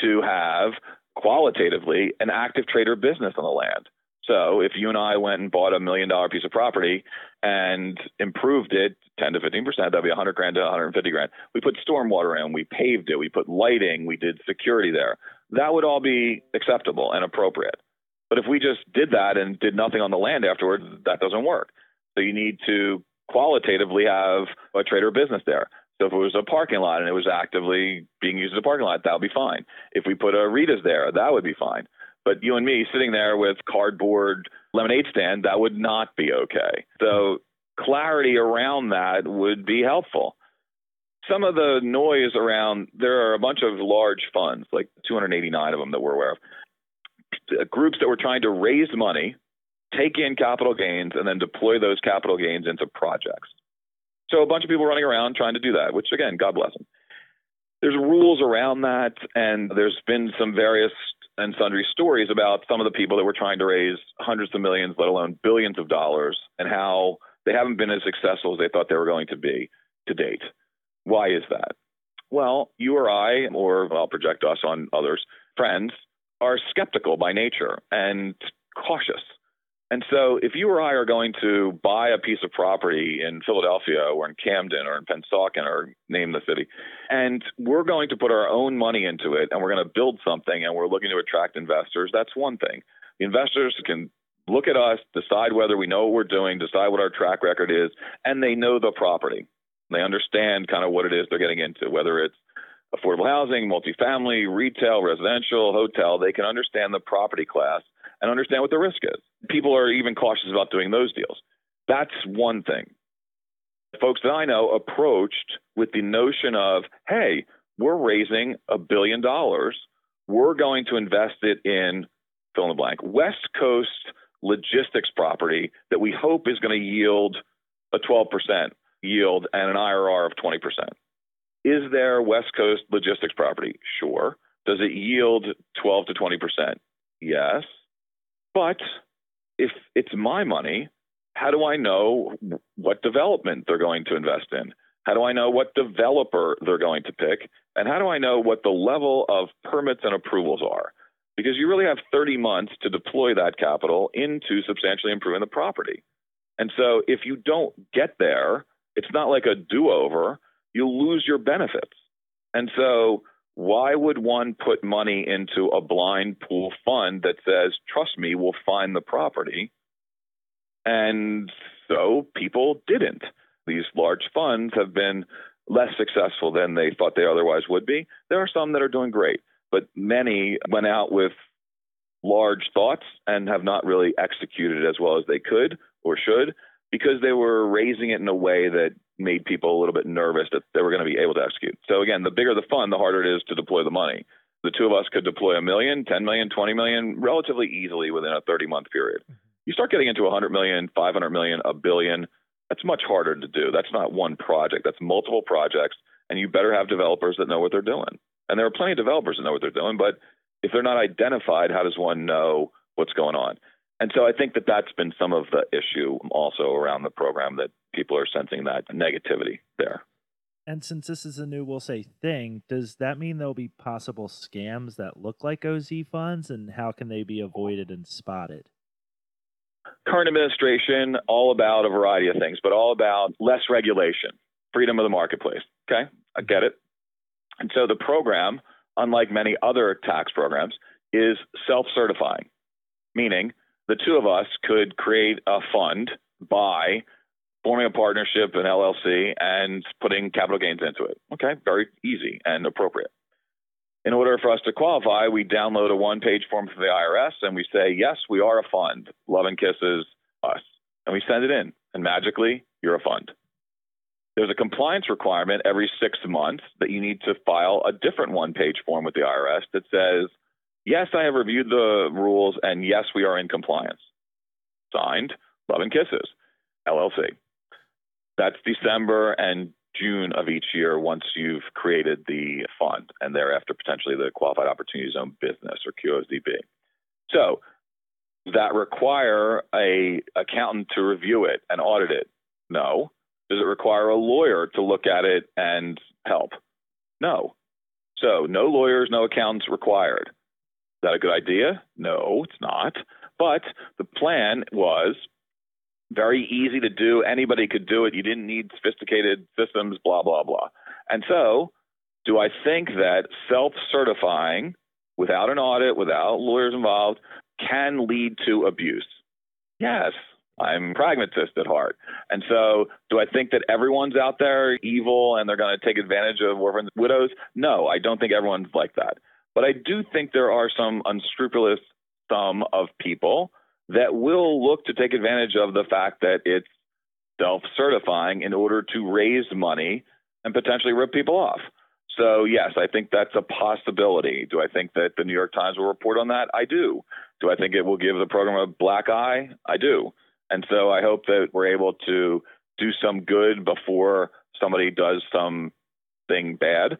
to have qualitatively an active trade or business on the land. So if you and I went and bought a million dollar piece of property and improved it 10 to 15 percent, that'd be 100 grand to 150 grand. We put stormwater in, we paved it, we put lighting, we did security there. That would all be acceptable and appropriate. But if we just did that and did nothing on the land afterwards, that doesn't work. So you need to qualitatively have a trade or business there. So if it was a parking lot and it was actively being used as a parking lot, that would be fine. If we put a Rita's there, that would be fine. But you and me sitting there with cardboard lemonade stand, that would not be okay. So clarity around that would be helpful. Some of the noise around there are a bunch of large funds, like 289 of them that we're aware of, Uh, groups that were trying to raise money, take in capital gains, and then deploy those capital gains into projects. So a bunch of people running around trying to do that, which again, God bless them. There's rules around that, and there's been some various and sundry stories about some of the people that were trying to raise hundreds of millions, let alone billions of dollars, and how they haven't been as successful as they thought they were going to be to date. Why is that? Well, you or I, or I'll project us on others, friends, are skeptical by nature and cautious. And so, if you or I are going to buy a piece of property in Philadelphia or in Camden or in Pennsauken or name the city, and we're going to put our own money into it and we're going to build something and we're looking to attract investors, that's one thing. The investors can look at us, decide whether we know what we're doing, decide what our track record is, and they know the property. They understand kind of what it is they're getting into, whether it's affordable housing, multifamily, retail, residential, hotel. They can understand the property class and understand what the risk is. People are even cautious about doing those deals. That's one thing. Folks that I know approached with the notion of, hey, we're raising a billion dollars. We're going to invest it in fill in the blank, West Coast logistics property that we hope is going to yield a 12% yield and an IRR of 20%. Is there West Coast logistics property? Sure. Does it yield 12 to 20%? Yes. But if it's my money, how do I know what development they're going to invest in? How do I know what developer they're going to pick? And how do I know what the level of permits and approvals are? Because you really have 30 months to deploy that capital into substantially improving the property. And so if you don't get there, it's not like a do over, you'll lose your benefits. And so why would one put money into a blind pool fund that says, trust me, we'll find the property? And so people didn't. These large funds have been less successful than they thought they otherwise would be. There are some that are doing great, but many went out with large thoughts and have not really executed as well as they could or should because they were raising it in a way that made people a little bit nervous that they were going to be able to execute. So again, the bigger the fund, the harder it is to deploy the money. The two of us could deploy a million, 10 million, 20 million relatively easily within a 30 month period. You start getting into 100 million, 500 million, a billion, that's much harder to do. That's not one project, that's multiple projects. And you better have developers that know what they're doing. And there are plenty of developers that know what they're doing, but if they're not identified, how does one know what's going on? And so I think that that's been some of the issue also around the program that people are sensing that negativity there. And since this is a new, we'll say, thing, does that mean there'll be possible scams that look like OZ funds, and how can they be avoided and spotted? Current administration, all about a variety of things, but all about less regulation, freedom of the marketplace. Okay, I get it. And so the program, unlike many other tax programs, is self certifying, meaning the two of us could create a fund by forming a partnership, an LLC, and putting capital gains into it. Okay, very easy and appropriate. In order for us to qualify, we download a one page form from the IRS and we say, yes, we are a fund. Love and kisses us. And we send it in, and magically, you're a fund. There's a compliance requirement every six months that you need to file a different one page form with the IRS that says, yes, I have reviewed the rules, and yes, we are in compliance. Signed, Love and Kisses, LLC. That's December and June of each year once you've created the fund and thereafter potentially the qualified opportunity zone business or QOZB. So that require a accountant to review it and audit it? No. Does it require a lawyer to look at it and help? No. So no lawyers, no accountants required. Is that a good idea? No, it's not. But the plan was very easy to do. Anybody could do it. You didn't need sophisticated systems, blah, blah, blah. And so, do I think that self certifying without an audit, without lawyers involved, can lead to abuse? Yes. I'm pragmatist at heart. And so, do I think that everyone's out there evil and they're going to take advantage of orphans widows? No, I don't think everyone's like that. But I do think there are some unscrupulous some of people that will look to take advantage of the fact that it's self certifying in order to raise money and potentially rip people off. So, yes, I think that's a possibility. Do I think that the New York Times will report on that? I do. Do I think it will give the program a black eye? I do. And so I hope that we're able to do some good before somebody does something bad.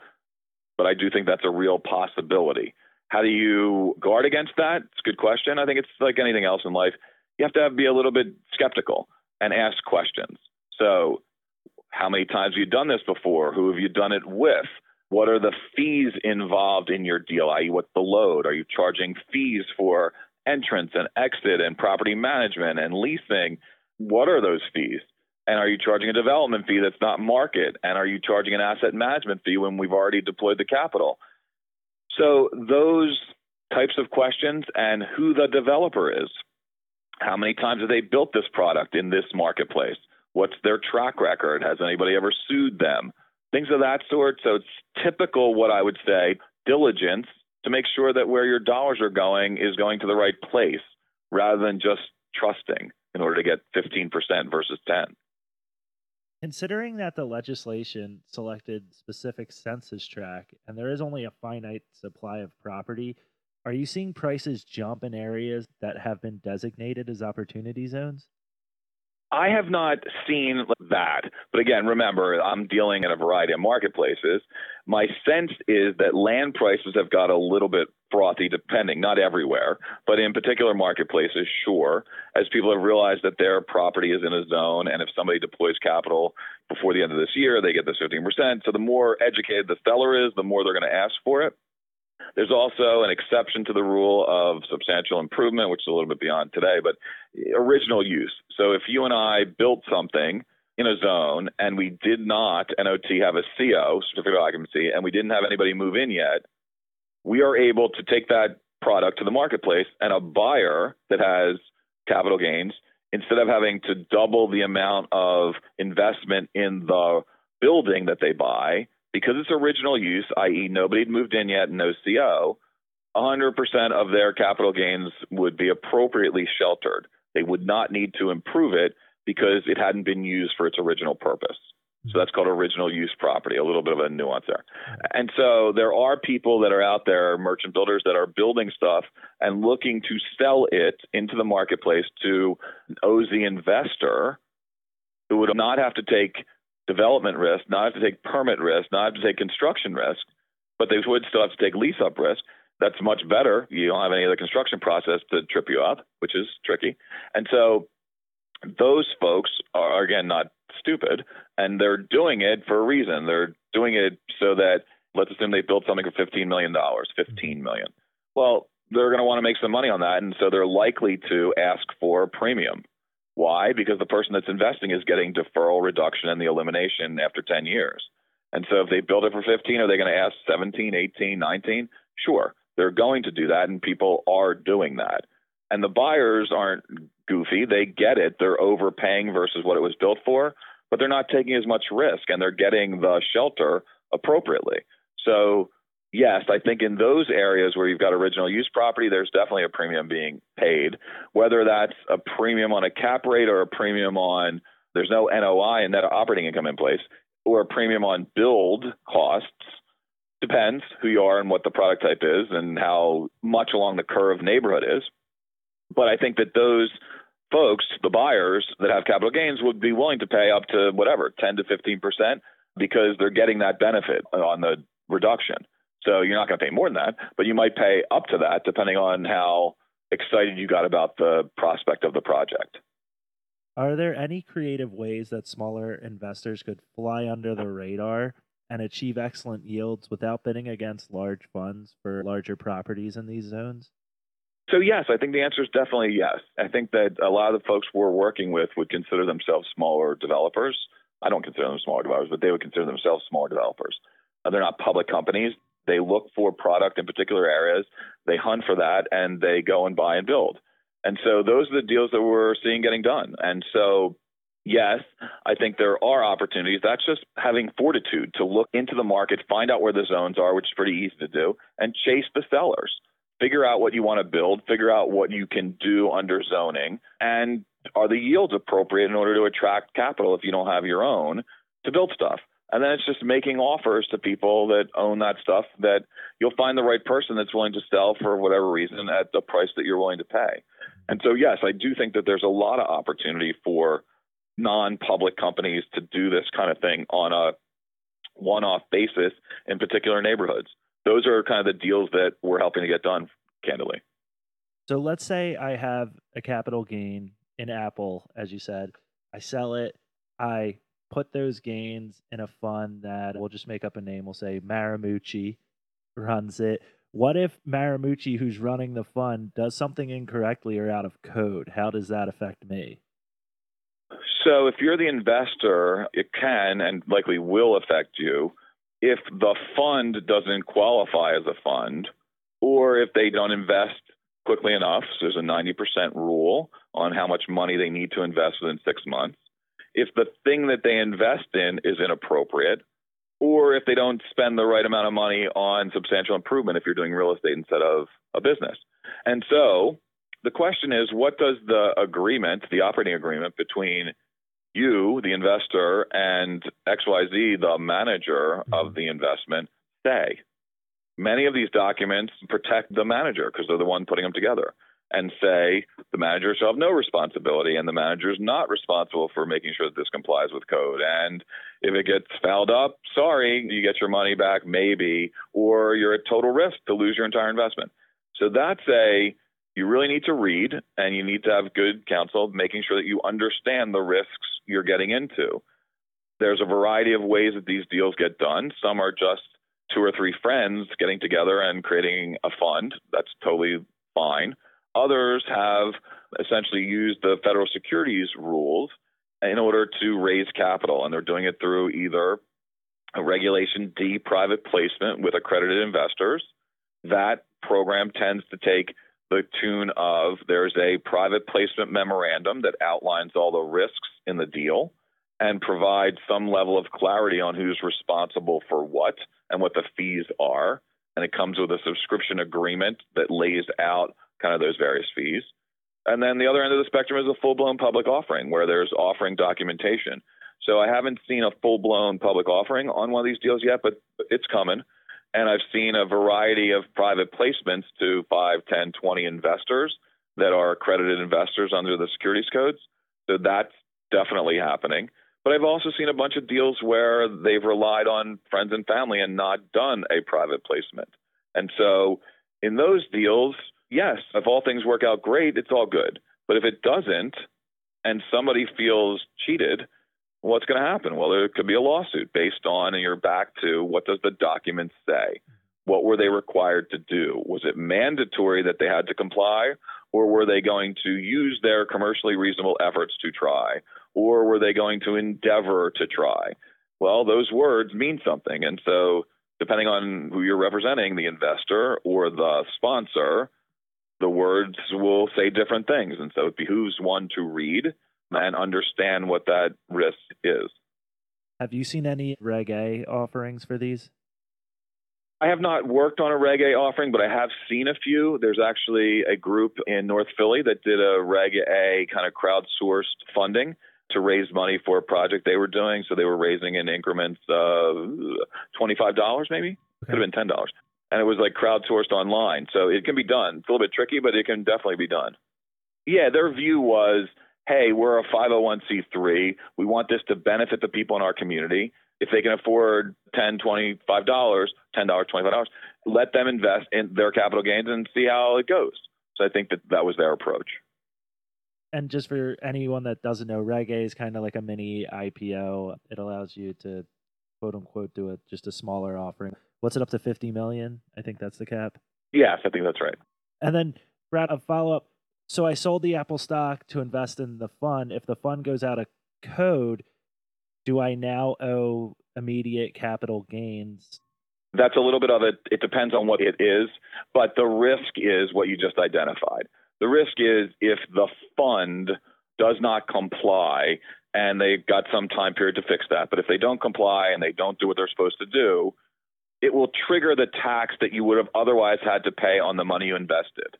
But I do think that's a real possibility. How do you guard against that? It's a good question. I think it's like anything else in life. You have to have, be a little bit skeptical and ask questions. So, how many times have you done this before? Who have you done it with? What are the fees involved in your deal? I.e., what's the load? Are you charging fees for entrance and exit and property management and leasing? What are those fees? And are you charging a development fee that's not market? And are you charging an asset management fee when we've already deployed the capital? So those types of questions and who the developer is. How many times have they built this product in this marketplace? What's their track record? Has anybody ever sued them? things of that sort. So it's typical what I would say diligence to make sure that where your dollars are going is going to the right place rather than just trusting in order to get 15% versus 10. Considering that the legislation selected specific census tract and there is only a finite supply of property, are you seeing prices jump in areas that have been designated as opportunity zones? I have not seen that. But again, remember, I'm dealing in a variety of marketplaces. My sense is that land prices have got a little bit frothy, depending, not everywhere, but in particular marketplaces, sure, as people have realized that their property is in a zone. And if somebody deploys capital before the end of this year, they get this 15%. So the more educated the seller is, the more they're going to ask for it. There's also an exception to the rule of substantial improvement, which is a little bit beyond today, but original use. So if you and I built something in a zone and we did not NOT have a CO, certificate of occupancy, and we didn't have anybody move in yet, we are able to take that product to the marketplace and a buyer that has capital gains instead of having to double the amount of investment in the building that they buy because it's original use, i.e., nobody had moved in yet, no CO, 100% of their capital gains would be appropriately sheltered. They would not need to improve it because it hadn't been used for its original purpose. So that's called original use property, a little bit of a nuance there. And so there are people that are out there, merchant builders that are building stuff and looking to sell it into the marketplace to an OZ investor who would not have to take development risk, not have to take permit risk, not have to take construction risk, but they would still have to take lease up risk. That's much better. You don't have any other construction process to trip you up, which is tricky. And so those folks are again not stupid and they're doing it for a reason. They're doing it so that let's assume they built something for 15 million dollars, 15 million. Well, they're going to want to make some money on that and so they're likely to ask for a premium why? Because the person that's investing is getting deferral reduction and the elimination after 10 years. And so if they build it for 15, are they going to ask 17, 18, 19? Sure, they're going to do that, and people are doing that. And the buyers aren't goofy. They get it. They're overpaying versus what it was built for, but they're not taking as much risk and they're getting the shelter appropriately. So yes, I think in those areas where you've got original use property, there's definitely a premium being paid. Whether that's a premium on a cap rate or a premium on there's no NOI and net operating income in place, or a premium on build costs, depends who you are and what the product type is and how much along the curve neighborhood is. But I think that those folks, the buyers that have capital gains, would be willing to pay up to whatever, 10 to 15 percent because they're getting that benefit on the reduction. So you're not going to pay more than that, but you might pay up to that depending on how excited you got about the prospect of the project. Are there any creative ways that smaller investors could fly under the radar and achieve excellent yields without bidding against large funds for larger properties in these zones? So, yes, I think the answer is definitely yes. I think that a lot of the folks we're working with would consider themselves smaller developers. I don't consider them smaller developers, but they would consider themselves smaller developers. Uh, they're not public companies. They look for product in particular areas, they hunt for that, and they go and buy and build. And so those are the deals that we're seeing getting done. And so, yes, I think there are opportunities. That's just having fortitude to look into the market, find out where the zones are, which is pretty easy to do, and chase the sellers. Figure out what you want to build, figure out what you can do under zoning, and are the yields appropriate in order to attract capital if you don't have your own to build stuff. And then it's just making offers to people that own that stuff that you'll find the right person that's willing to sell for whatever reason at the price that you're willing to pay. And so, yes, I do think that there's a lot of opportunity for non public companies to do this kind of thing on a one off basis in particular neighborhoods. Those are kind of the deals that we're helping to get done, candidly. So let's say I have a capital gain in Apple, as you said. I sell it, I put those gains in a fund that we'll just make up a name. We'll say Maramucci runs it. What if Maramucci, who's running the fund, does something incorrectly or out of code? How does that affect me? So, if you're the investor, it can and likely will affect you if the fund doesn't qualify as a fund or if they don't invest quickly enough. So, there's a 90% rule on how much money they need to invest within six months if the thing that they invest in is inappropriate, or if they don't spend the right amount of money on substantial improvement if you're doing real estate instead of a business. And so the question is what does the agreement, the operating agreement between you, the investor, and XYZ, the manager of the investment, say? Many of these documents protect the manager because they're the one putting them together and say the manager shall have no responsibility and the manager is not responsible for making sure that this complies with code. And if it gets fouled up, sorry, you get your money back, maybe, or you're at total risk to lose your entire investment. So that's a you really need to read and you need to have good counsel, making sure that you understand the risks you're getting into. There's a variety of ways that these deals get done. Some are just two or three friends getting together and creating a fund. That's totally fine. Others have essentially used the federal securities rules in order to raise capital, and they're doing it through either a Regulation D private placement with accredited investors. That program tends to take the tune of there's a private placement memorandum that outlines all the risks in the deal and provides some level of clarity on who's responsible for what and what the fees are. And it comes with a subscription agreement that lays out kind of those various fees. And then the other end of the spectrum is a full blown public offering where there's offering documentation. So I haven't seen a full blown public offering on one of these deals yet, but it's coming. And I've seen a variety of private placements to 5, 10, 20 investors that are accredited investors under the securities codes. So that's definitely happening. But I've also seen a bunch of deals where they've relied on friends and family and not done a private placement. And so in those deals, yes, if all things work out great, it's all good. But if it doesn't, and somebody feels cheated, what's going to happen? Well, there could be a lawsuit based on, and you're back to what does the document say? What were they required to do? Was it mandatory that they had to comply, or were they going to use their commercially reasonable efforts to try, or were they going to endeavor to try? Well, those words mean something. And so, depending on who you're representing, the investor or the sponsor, the words will say different things. And so, it behooves one to read and understand what that risk is. Have you seen any Reg A offerings for these? I have not worked on a Reg A offering, but I have seen a few. There's actually a group in North Philly that did a Reg A kind of crowdsourced funding to raise money for a project they were doing. So they were raising in increments of $25 maybe, okay. could have been $10. And it was like crowdsourced online. So it can be done. It's a little bit tricky, but it can definitely be done. Yeah, their view was hey, we're a 501c3. We want this to benefit the people in our community. If they can afford $10, $25, $10, $25, let them invest in their capital gains and see how it goes. So I think that that was their approach. And just for anyone that doesn't know, Reg A is kind of like a mini IPO. It allows you to quote unquote do it just a smaller offering. What's it up to 50 million? I think that's the cap. Yes, I think that's right. And then Brad, a follow up so I sold the Apple stock to invest in the fund. If the fund goes out of code, do I now owe immediate capital gains? That's a little bit of it. It depends on what it is, but the risk is what you just identified. The risk is if the fund does not comply and they've got some time period to fix that. But if they don't comply and they don't do what they're supposed to do, it will trigger the tax that you would have otherwise had to pay on the money you invested.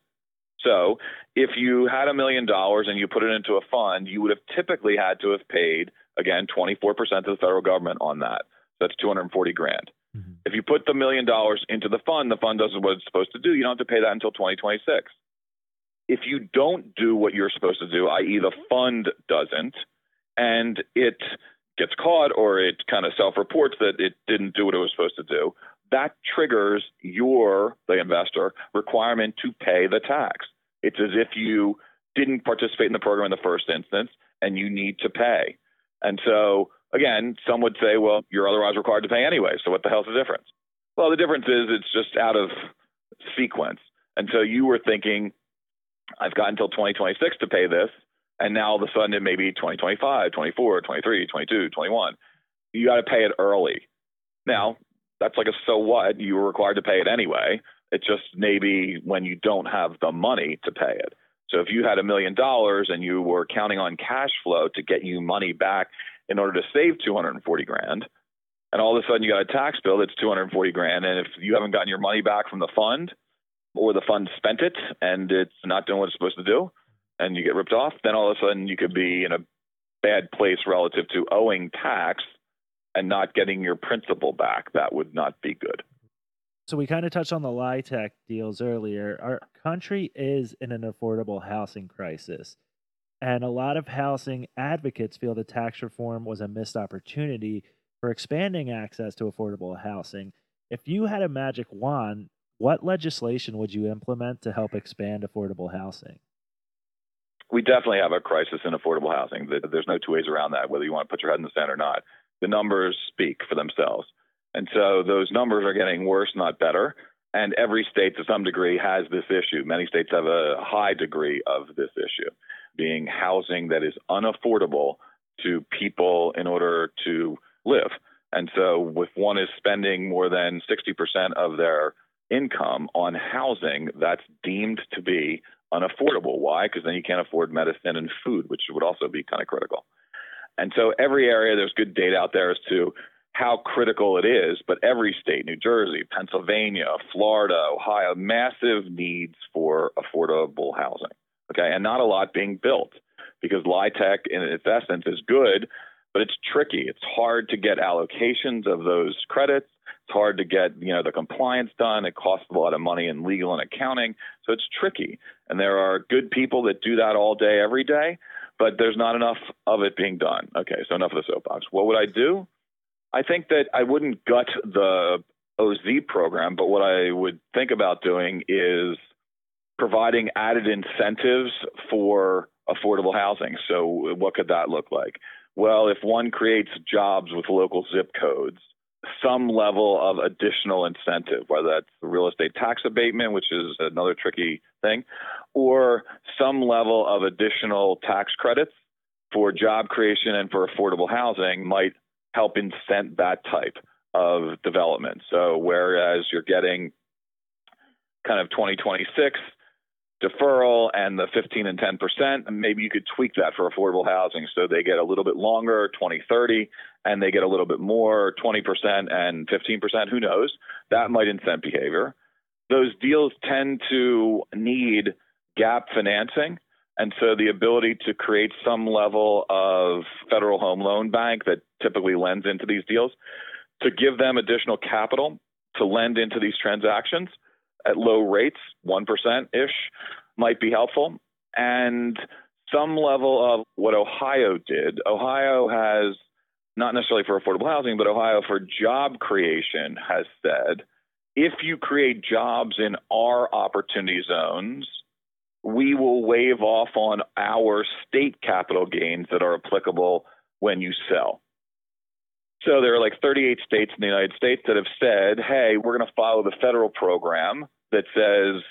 So if you had a million dollars and you put it into a fund, you would have typically had to have paid, again, 24% to the federal government on that. So that's 240 grand. Mm-hmm. If you put the million dollars into the fund, the fund does what it's supposed to do. You don't have to pay that until 2026. If you don't do what you're supposed to do, i.e., the fund doesn't, and it gets caught or it kind of self reports that it didn't do what it was supposed to do, that triggers your, the investor, requirement to pay the tax. It's as if you didn't participate in the program in the first instance and you need to pay. And so, again, some would say, well, you're otherwise required to pay anyway. So, what the hell's the difference? Well, the difference is it's just out of sequence. And so you were thinking, I've got until 2026 to pay this. And now all of a sudden it may be 2025, 24, 23, 22, 21. You got to pay it early. Now, that's like a so what? You were required to pay it anyway. It's just maybe when you don't have the money to pay it. So if you had a million dollars and you were counting on cash flow to get you money back in order to save 240 grand, and all of a sudden you got a tax bill that's 240 grand, and if you haven't gotten your money back from the fund, or the fund spent it and it's not doing what it's supposed to do, and you get ripped off, then all of a sudden you could be in a bad place relative to owing tax and not getting your principal back. That would not be good. So we kind of touched on the LIHTC deals earlier. Our country is in an affordable housing crisis. And a lot of housing advocates feel the tax reform was a missed opportunity for expanding access to affordable housing. If you had a magic wand, what legislation would you implement to help expand affordable housing? We definitely have a crisis in affordable housing. There's no two ways around that, whether you want to put your head in the sand or not. The numbers speak for themselves. And so those numbers are getting worse, not better. And every state, to some degree, has this issue. Many states have a high degree of this issue, being housing that is unaffordable to people in order to live. And so, if one is spending more than 60% of their income on housing, that's deemed to be unaffordable. Why? Because then you can't afford medicine and food, which would also be kind of critical. And so, every area, there's good data out there as to how critical it is, but every state, New Jersey, Pennsylvania, Florida, Ohio, massive needs for affordable housing. Okay, and not a lot being built because LIHTC in its essence is good, but it's tricky. It's hard to get allocations of those credits. It's hard to get, you know, the compliance done. It costs a lot of money in legal and accounting. So it's tricky. And there are good people that do that all day, every day, but there's not enough of it being done. Okay, so enough of the soapbox. What would I do? I think that I wouldn't gut the OZ program, but what I would think about doing is providing added incentives for affordable housing. So, what could that look like? Well, if one creates jobs with local zip codes, some level of additional incentive, whether that's real estate tax abatement, which is another tricky thing, or some level of additional tax credits for job creation and for affordable housing might help incent that type of development. So, whereas you're getting kind of 2026 deferral and the 15 and 10 percent, maybe you could tweak that for affordable housing so they get a little bit longer, 2030, and they get a little bit more, 20 percent and 15 percent. Who knows? That might incent behavior. Those deals tend to need gap financing. And so the ability to create some level of federal home loan bank that typically lends into these deals to give them additional capital to lend into these transactions at low rates, 1% ish, might be helpful. And some level of what Ohio did. Ohio has, not necessarily for affordable housing, but Ohio for job creation has said if you create jobs in our opportunity zones, we will waive off on our state capital gains that are applicable when you sell. So there are like 38 states in the United States that have said, hey, we're going to follow the federal program that says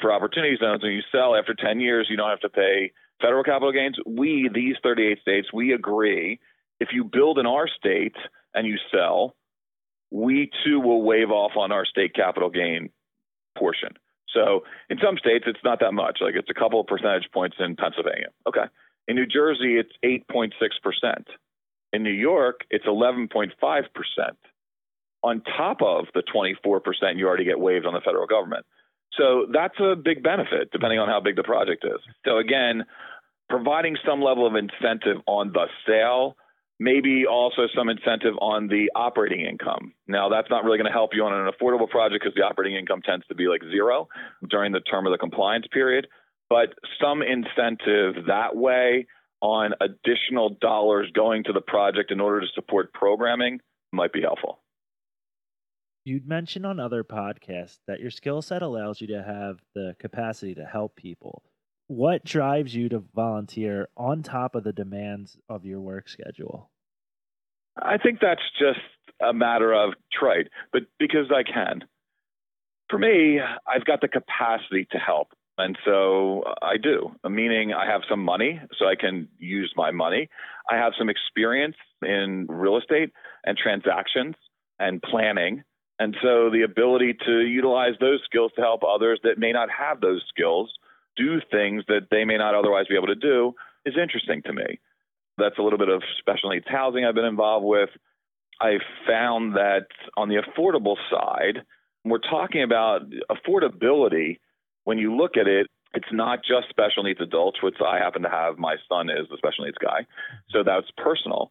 for opportunity zones, when you sell after 10 years, you don't have to pay federal capital gains. We, these 38 states, we agree if you build in our state and you sell, we too will waive off on our state capital gain portion. So in some states, it's not that much. Like it's a couple of percentage points in Pennsylvania. Okay. In New Jersey, it's 8.6%. In New York, it's 11.5% on top of the 24% you already get waived on the federal government. So that's a big benefit depending on how big the project is. So again, providing some level of incentive on the sale, maybe also some incentive on the operating income. Now that's not really going to help you on an affordable project because the operating income tends to be like zero during the term of the compliance period, but some incentive that way on additional dollars going to the project in order to support programming might be helpful. You'd mentioned on other podcasts that your skill set allows you to have the capacity to help people. What drives you to volunteer on top of the demands of your work schedule? I think that's just a matter of trade, but because I can. For me, I've got the capacity to help. And so I do, meaning I have some money, so I can use my money. I have some experience in real estate and transactions and planning. And so the ability to utilize those skills to help others that may not have those skills do things that they may not otherwise be able to do is interesting to me. That's a little bit of special needs housing I've been involved with. I found that on the affordable side, we're talking about affordability. When you look at it, it's not just special needs adults, which I happen to have. My son is a special needs guy, so that's personal.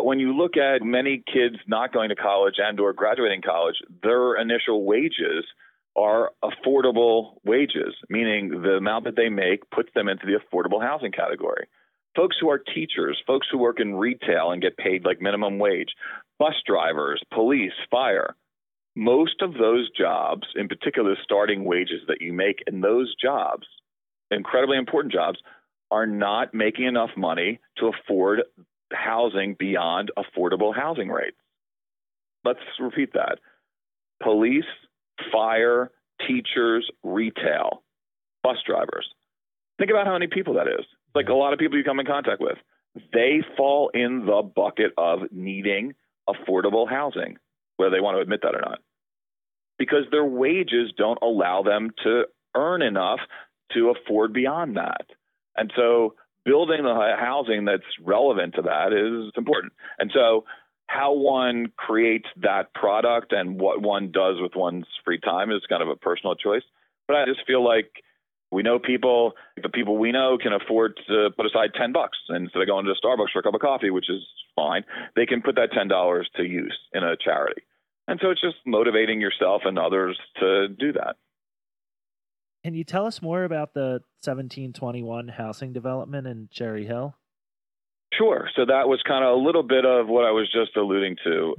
But when you look at many kids not going to college and or graduating college, their initial wages are affordable wages, meaning the amount that they make puts them into the affordable housing category. Folks who are teachers, folks who work in retail and get paid like minimum wage, bus drivers, police, fire, most of those jobs, in particular, the starting wages that you make in those jobs, incredibly important jobs, are not making enough money to afford housing beyond affordable housing rates. Let's repeat that. Police, fire, teachers, retail, bus drivers. Think about how many people that is. Like a lot of people you come in contact with. They fall in the bucket of needing affordable housing, whether they want to admit that or not, because their wages don't allow them to earn enough to afford beyond that. And so building the housing that's relevant to that is important. And so how one creates that product and what one does with one's free time is kind of a personal choice. But I just feel like we know people, the people we know can afford to put aside 10 bucks instead of going to Starbucks for a cup of coffee, which is fine. They can put that $10 to use in a charity. And so it's just motivating yourself and others to do that. Can you tell us more about the 1721 housing development in Cherry Hill? Sure. So that was kind of a little bit of what I was just alluding to.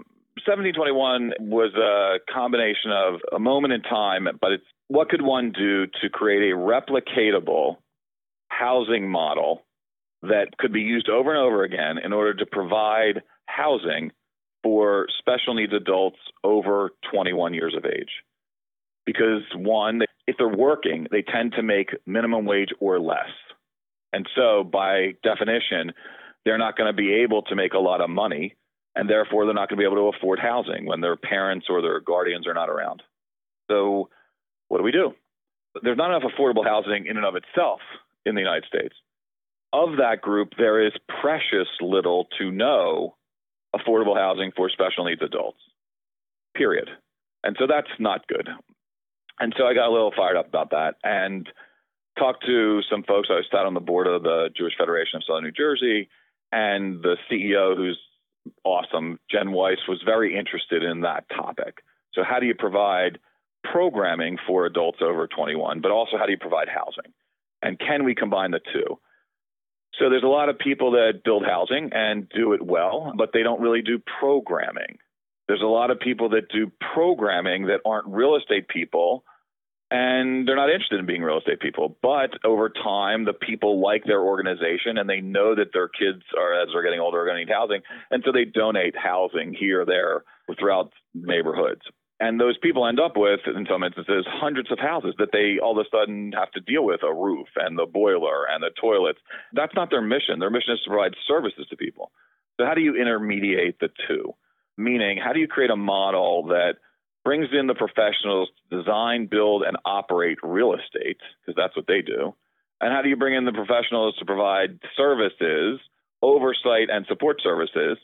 1721 was a combination of a moment in time, but it's what could one do to create a replicatable housing model that could be used over and over again in order to provide housing for special needs adults over 21 years of age. Because one, if they're working, they tend to make minimum wage or less. And so, by definition, they're not going to be able to make a lot of money, and therefore they're not going to be able to afford housing when their parents or their guardians are not around. So, what do we do? There's not enough affordable housing in and of itself in the United States. Of that group, there is precious little to no affordable housing for special needs adults, period. And so that's not good. And so I got a little fired up about that and talked to some folks. I sat on the board of the Jewish Federation of Southern New Jersey, and the CEO, who's awesome, Jen Weiss, was very interested in that topic. So, how do you provide programming for adults over 21, but also how do you provide housing? And can we combine the two? So, there's a lot of people that build housing and do it well, but they don't really do programming. There's a lot of people that do programming that aren't real estate people and they're not interested in being real estate people. But over time, the people like their organization and they know that their kids are, as they're getting older, are going to need housing. And so they donate housing here, there, throughout neighborhoods. And those people end up with, in some instances, hundreds of houses that they all of a sudden have to deal with a roof and the boiler and the toilets. That's not their mission. Their mission is to provide services to people. So, how do you intermediate the two? Meaning, how do you create a model that brings in the professionals to design, build, and operate real estate, because that's what they do? And how do you bring in the professionals to provide services, oversight, and support services,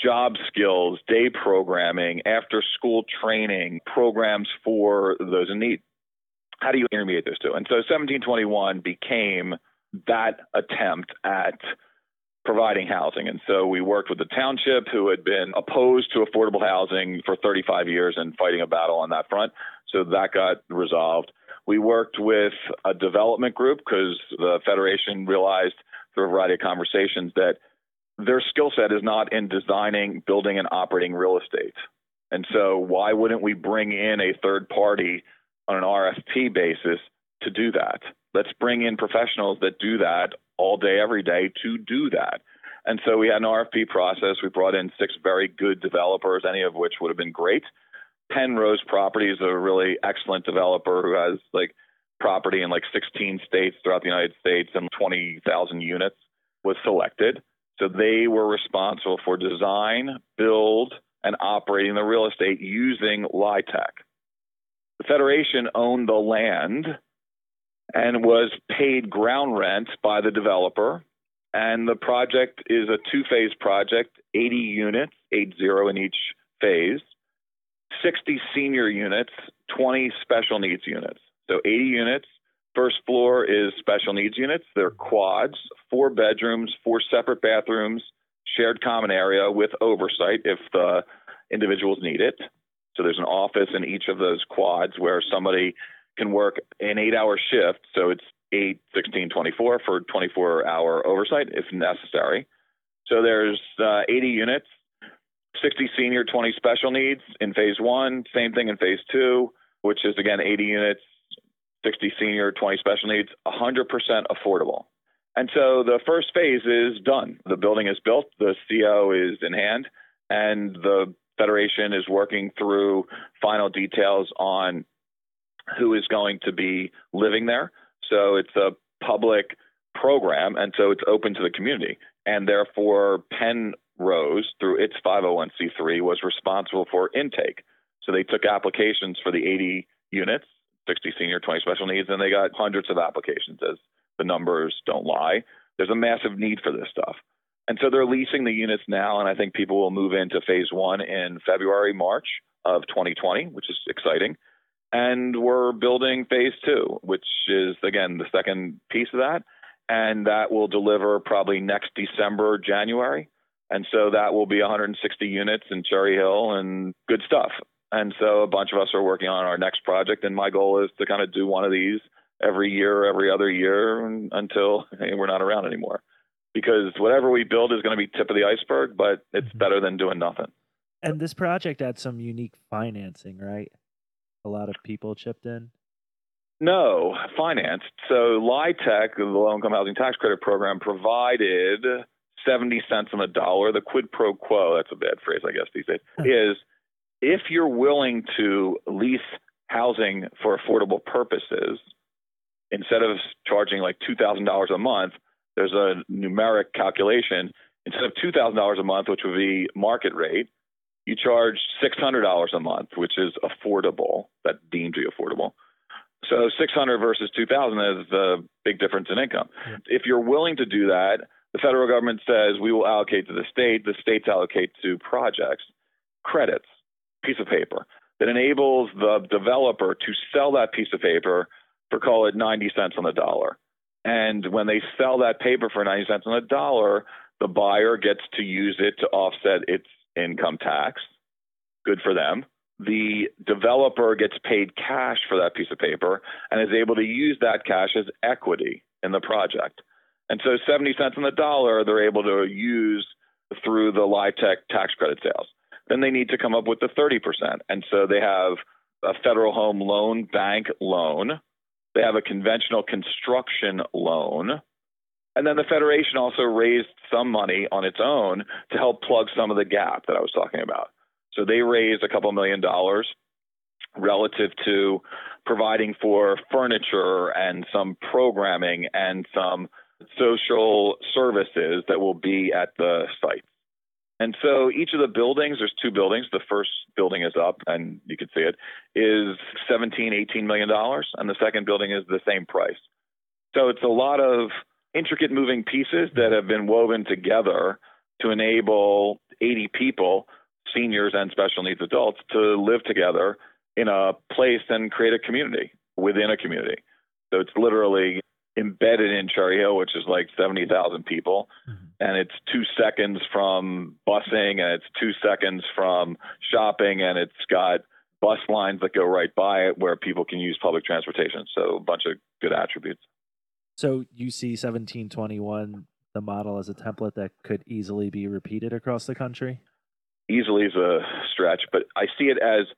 job skills, day programming, after school training, programs for those in need? How do you intermediate those two? And so 1721 became that attempt at providing housing. And so we worked with the township who had been opposed to affordable housing for 35 years and fighting a battle on that front. So that got resolved. We worked with a development group because the Federation realized through a variety of conversations that their skill set is not in designing, building, and operating real estate. And so why wouldn't we bring in a third party on an RFP basis to do that? Let's bring in professionals that do that all day, every day to do that. And so we had an RFP process. We brought in six very good developers, any of which would have been great. Penrose Properties, a really excellent developer who has like property in like 16 states throughout the United States and 20,000 units, was selected. So they were responsible for design, build, and operating the real estate using LIHTC. The Federation owned the land and was paid ground rent by the developer. And the project is a two phase project. 80 units, 80 in each phase, 60 senior units, 20 special needs units. So 80 units. First floor is special needs units. They're quads, four bedrooms, four separate bathrooms, shared common area with oversight if the individuals need it. So there's an office in each of those quads where somebody can work an eight hour shift. So it's 8, 16, 24 for 24 hour oversight if necessary. So there's uh, 80 units, 60 senior, 20 special needs in phase one, same thing in phase two, which is again 80 units, 60 senior, 20 special needs, 100% affordable. And so the first phase is done. The building is built, the CO is in hand, and the Federation is working through final details on who is going to be living there. So it's a public program, and so it's open to the community. And therefore, Penrose, through its 501c3, was responsible for intake. So they took applications for the 80 units, 60 senior, 20 special needs, and they got hundreds of applications as the numbers don't lie. There's a massive need for this stuff. And so they're leasing the units now, and I think people will move into phase one in February, March of 2020, which is exciting. And we're building phase two, which is, again, the second piece of that. And that will deliver probably next December, January. And so that will be 160 units in Cherry Hill and good stuff. And so a bunch of us are working on our next project. And my goal is to kind of do one of these every year, every other year until hey, we're not around anymore because whatever we build is going to be tip of the iceberg, but it's mm-hmm. better than doing nothing. And this project had some unique financing, right? A lot of people chipped in. No, financed. So LIHTC, the Low Income Housing Tax Credit Program, provided 70 cents on the dollar. The quid pro quo, that's a bad phrase, I guess, these days, is if you're willing to lease housing for affordable purposes, instead of charging like $2,000 a month, there's a numeric calculation. Instead of $2,000 a month, which would be market rate, you charge $600 a month, which is affordable, that deemed to be affordable. So 600 versus 2000 is the big difference in income. Yeah. If you're willing to do that, the federal government says we will allocate to the state, the states allocate to projects credits, piece of paper that enables the developer to sell that piece of paper for call it 90 cents on the dollar. And when they sell that paper for 90 cents on the dollar, the buyer gets to use it to offset its income tax. Good for them. The developer gets paid cash for that piece of paper and is able to use that cash as equity in the project. And so 70 cents on the dollar, they're able to use through the LIHTC tax credit sales. Then they need to come up with the 30%. And so they have a federal home loan bank loan they have a conventional construction loan. And then the Federation also raised some money on its own to help plug some of the gap that I was talking about. So they raised a couple million dollars relative to providing for furniture and some programming and some social services that will be at the site. And so each of the buildings, there's two buildings. The first building is up, and you can see it, is 17, 18 million dollars, and the second building is the same price. So it's a lot of intricate moving pieces that have been woven together to enable 80 people, seniors and special needs adults, to live together in a place and create a community within a community. So it's literally embedded in Cherry Hill, which is like 70,000 people. Mm-hmm. And it's two seconds from busing and it's two seconds from shopping and it's got bus lines that go right by it where people can use public transportation. So a bunch of good attributes. So you see 1721, the model as a template that could easily be repeated across the country? Easily is a stretch, but I see it as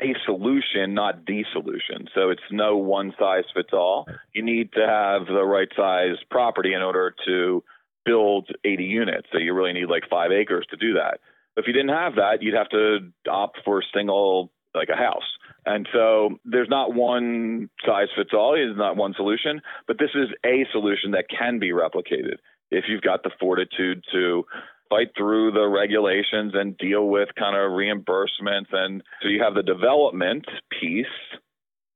a solution, not the solution. So it's no one size fits all. You need to have the right size property in order to build 80 units. So you really need like five acres to do that. If you didn't have that, you'd have to opt for single, like a house. And so there's not one size fits all. There's not one solution, but this is a solution that can be replicated if you've got the fortitude to fight through the regulations and deal with kind of reimbursements. And so you have the development piece,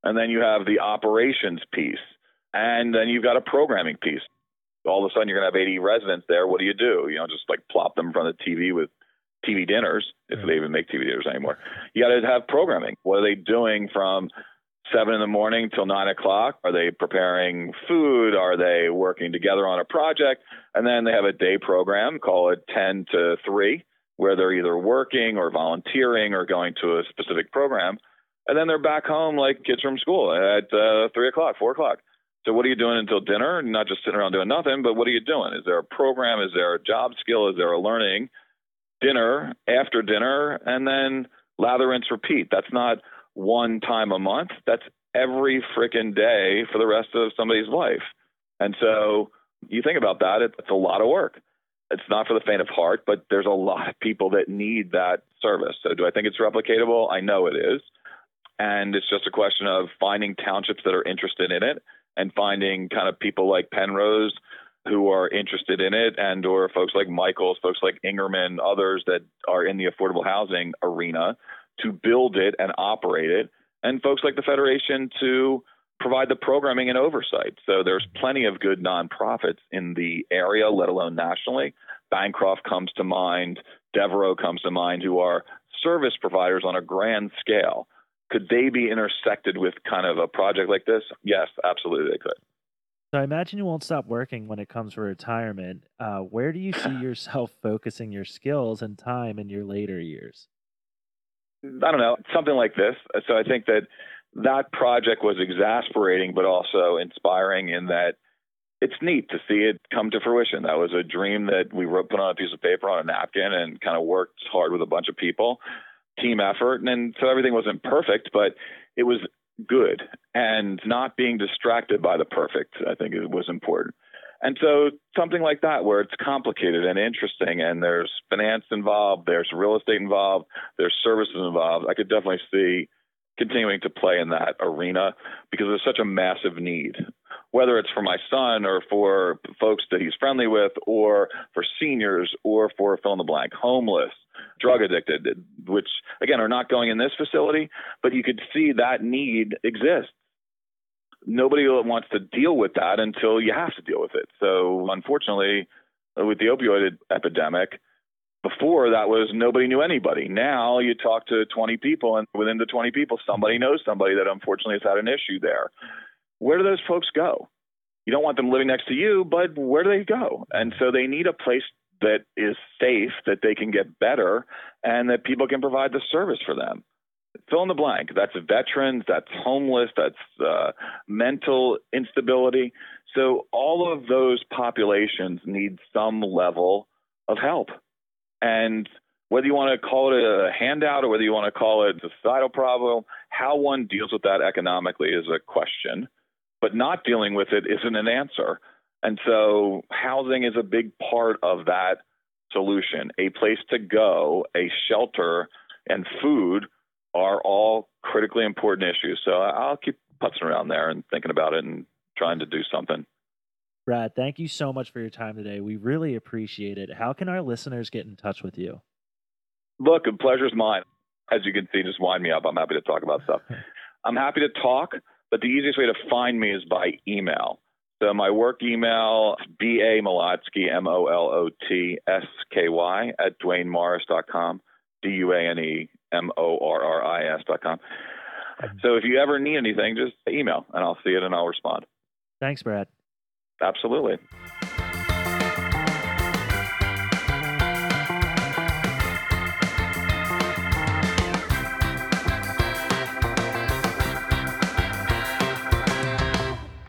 and then you have the operations piece, and then you've got a programming piece. all of a sudden you're going to have 80 residents there. What do you do? You know, just like plop them in front of the TV with TV dinners, if they even make TV dinners anymore. You got to have programming. What are they doing from seven in the morning till nine o'clock? Are they preparing food? Are they working together on a project? And then they have a day program, call it 10 to 3, where they're either working or volunteering or going to a specific program. And then they're back home like kids from school at uh, 3 o'clock, 4 o'clock. So what are you doing until dinner? Not just sitting around doing nothing, but what are you doing? Is there a program? Is there a job skill? Is there a learning? Dinner, after dinner, and then lather, rinse, repeat. That's not one time a month. That's every freaking day for the rest of somebody's life. And so you think about that, it's a lot of work. It's not for the faint of heart, but there's a lot of people that need that service. So do I think it's replicatable? I know it is. And it's just a question of finding townships that are interested in it and finding kind of people like Penrose who are interested in it and or folks like Michaels, folks like Ingerman, others that are in the affordable housing arena to build it and operate it, and folks like the Federation to provide the programming and oversight. So there's plenty of good nonprofits in the area, let alone nationally. Bancroft comes to mind, Devereux comes to mind, who are service providers on a grand scale. Could they be intersected with kind of a project like this? Yes, absolutely they could. So I imagine you won't stop working when it comes to retirement. Uh, where do you see yourself focusing your skills and time in your later years? I don't know, something like this. So I think that that project was exasperating, but also inspiring in that it's neat to see it come to fruition. That was a dream that we wrote, put on a piece of paper on a napkin and kind of worked hard with a bunch of people, team effort. And so everything wasn't perfect, but it was good and not being distracted by the perfect, I think it was important. And so something like that, where it's complicated and interesting, and there's finance involved, there's real estate involved, there's services involved, I could definitely see continuing to play in that arena because there's such a massive need, whether it's for my son or for folks that he's friendly with, or for seniors, or for fill in the blank, homeless, drug addicted, which again are not going in this facility, but you could see that need exists nobody wants to deal with that until you have to deal with it. So unfortunately, with the opioid epidemic, before that was nobody knew anybody. Now you talk to 20 people, and within the 20 people, somebody knows somebody that unfortunately has had an issue there. Where do those folks go? You don't want them living next to you, but where do they go? And so they need a place that is safe, that they can get better, and that people can provide the service for them fill in the blank. That's veterans, that's homeless, that's uh, mental instability. So all of those populations need some level of help. And whether you want to call it a handout or whether you want to call it a societal problem, how one deals with that economically is a question, but not dealing with it isn't an answer. And so housing is a big part of that solution. A place to go, a shelter, and food are all critically important issues. So I'll keep putzing around there and thinking about it and trying to do something. Brad, thank you so much for your time today. We really appreciate it. How can our listeners get in touch with you? Look, the pleasure's mine. As you can see, just wind me up. I'm happy to talk about stuff. I'm happy to talk, but the easiest way to find me is by email. So my work email, B-A Molotsky, M-O-L-O-T-S-K-Y at DuaneMorris.com, D-U-A-N-E M O R R I S dot com. So if you ever need anything, just email and I'll see it and I'll respond. Thanks, Brad. Absolutely.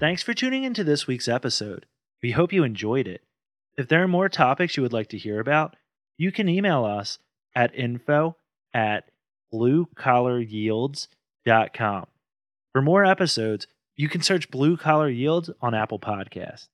Thanks for tuning into this week's episode. We hope you enjoyed it. If there are more topics you would like to hear about, you can email us at info at bluecollaryields.com. For more episodes, you can search Blue Collar Yields on Apple Podcasts.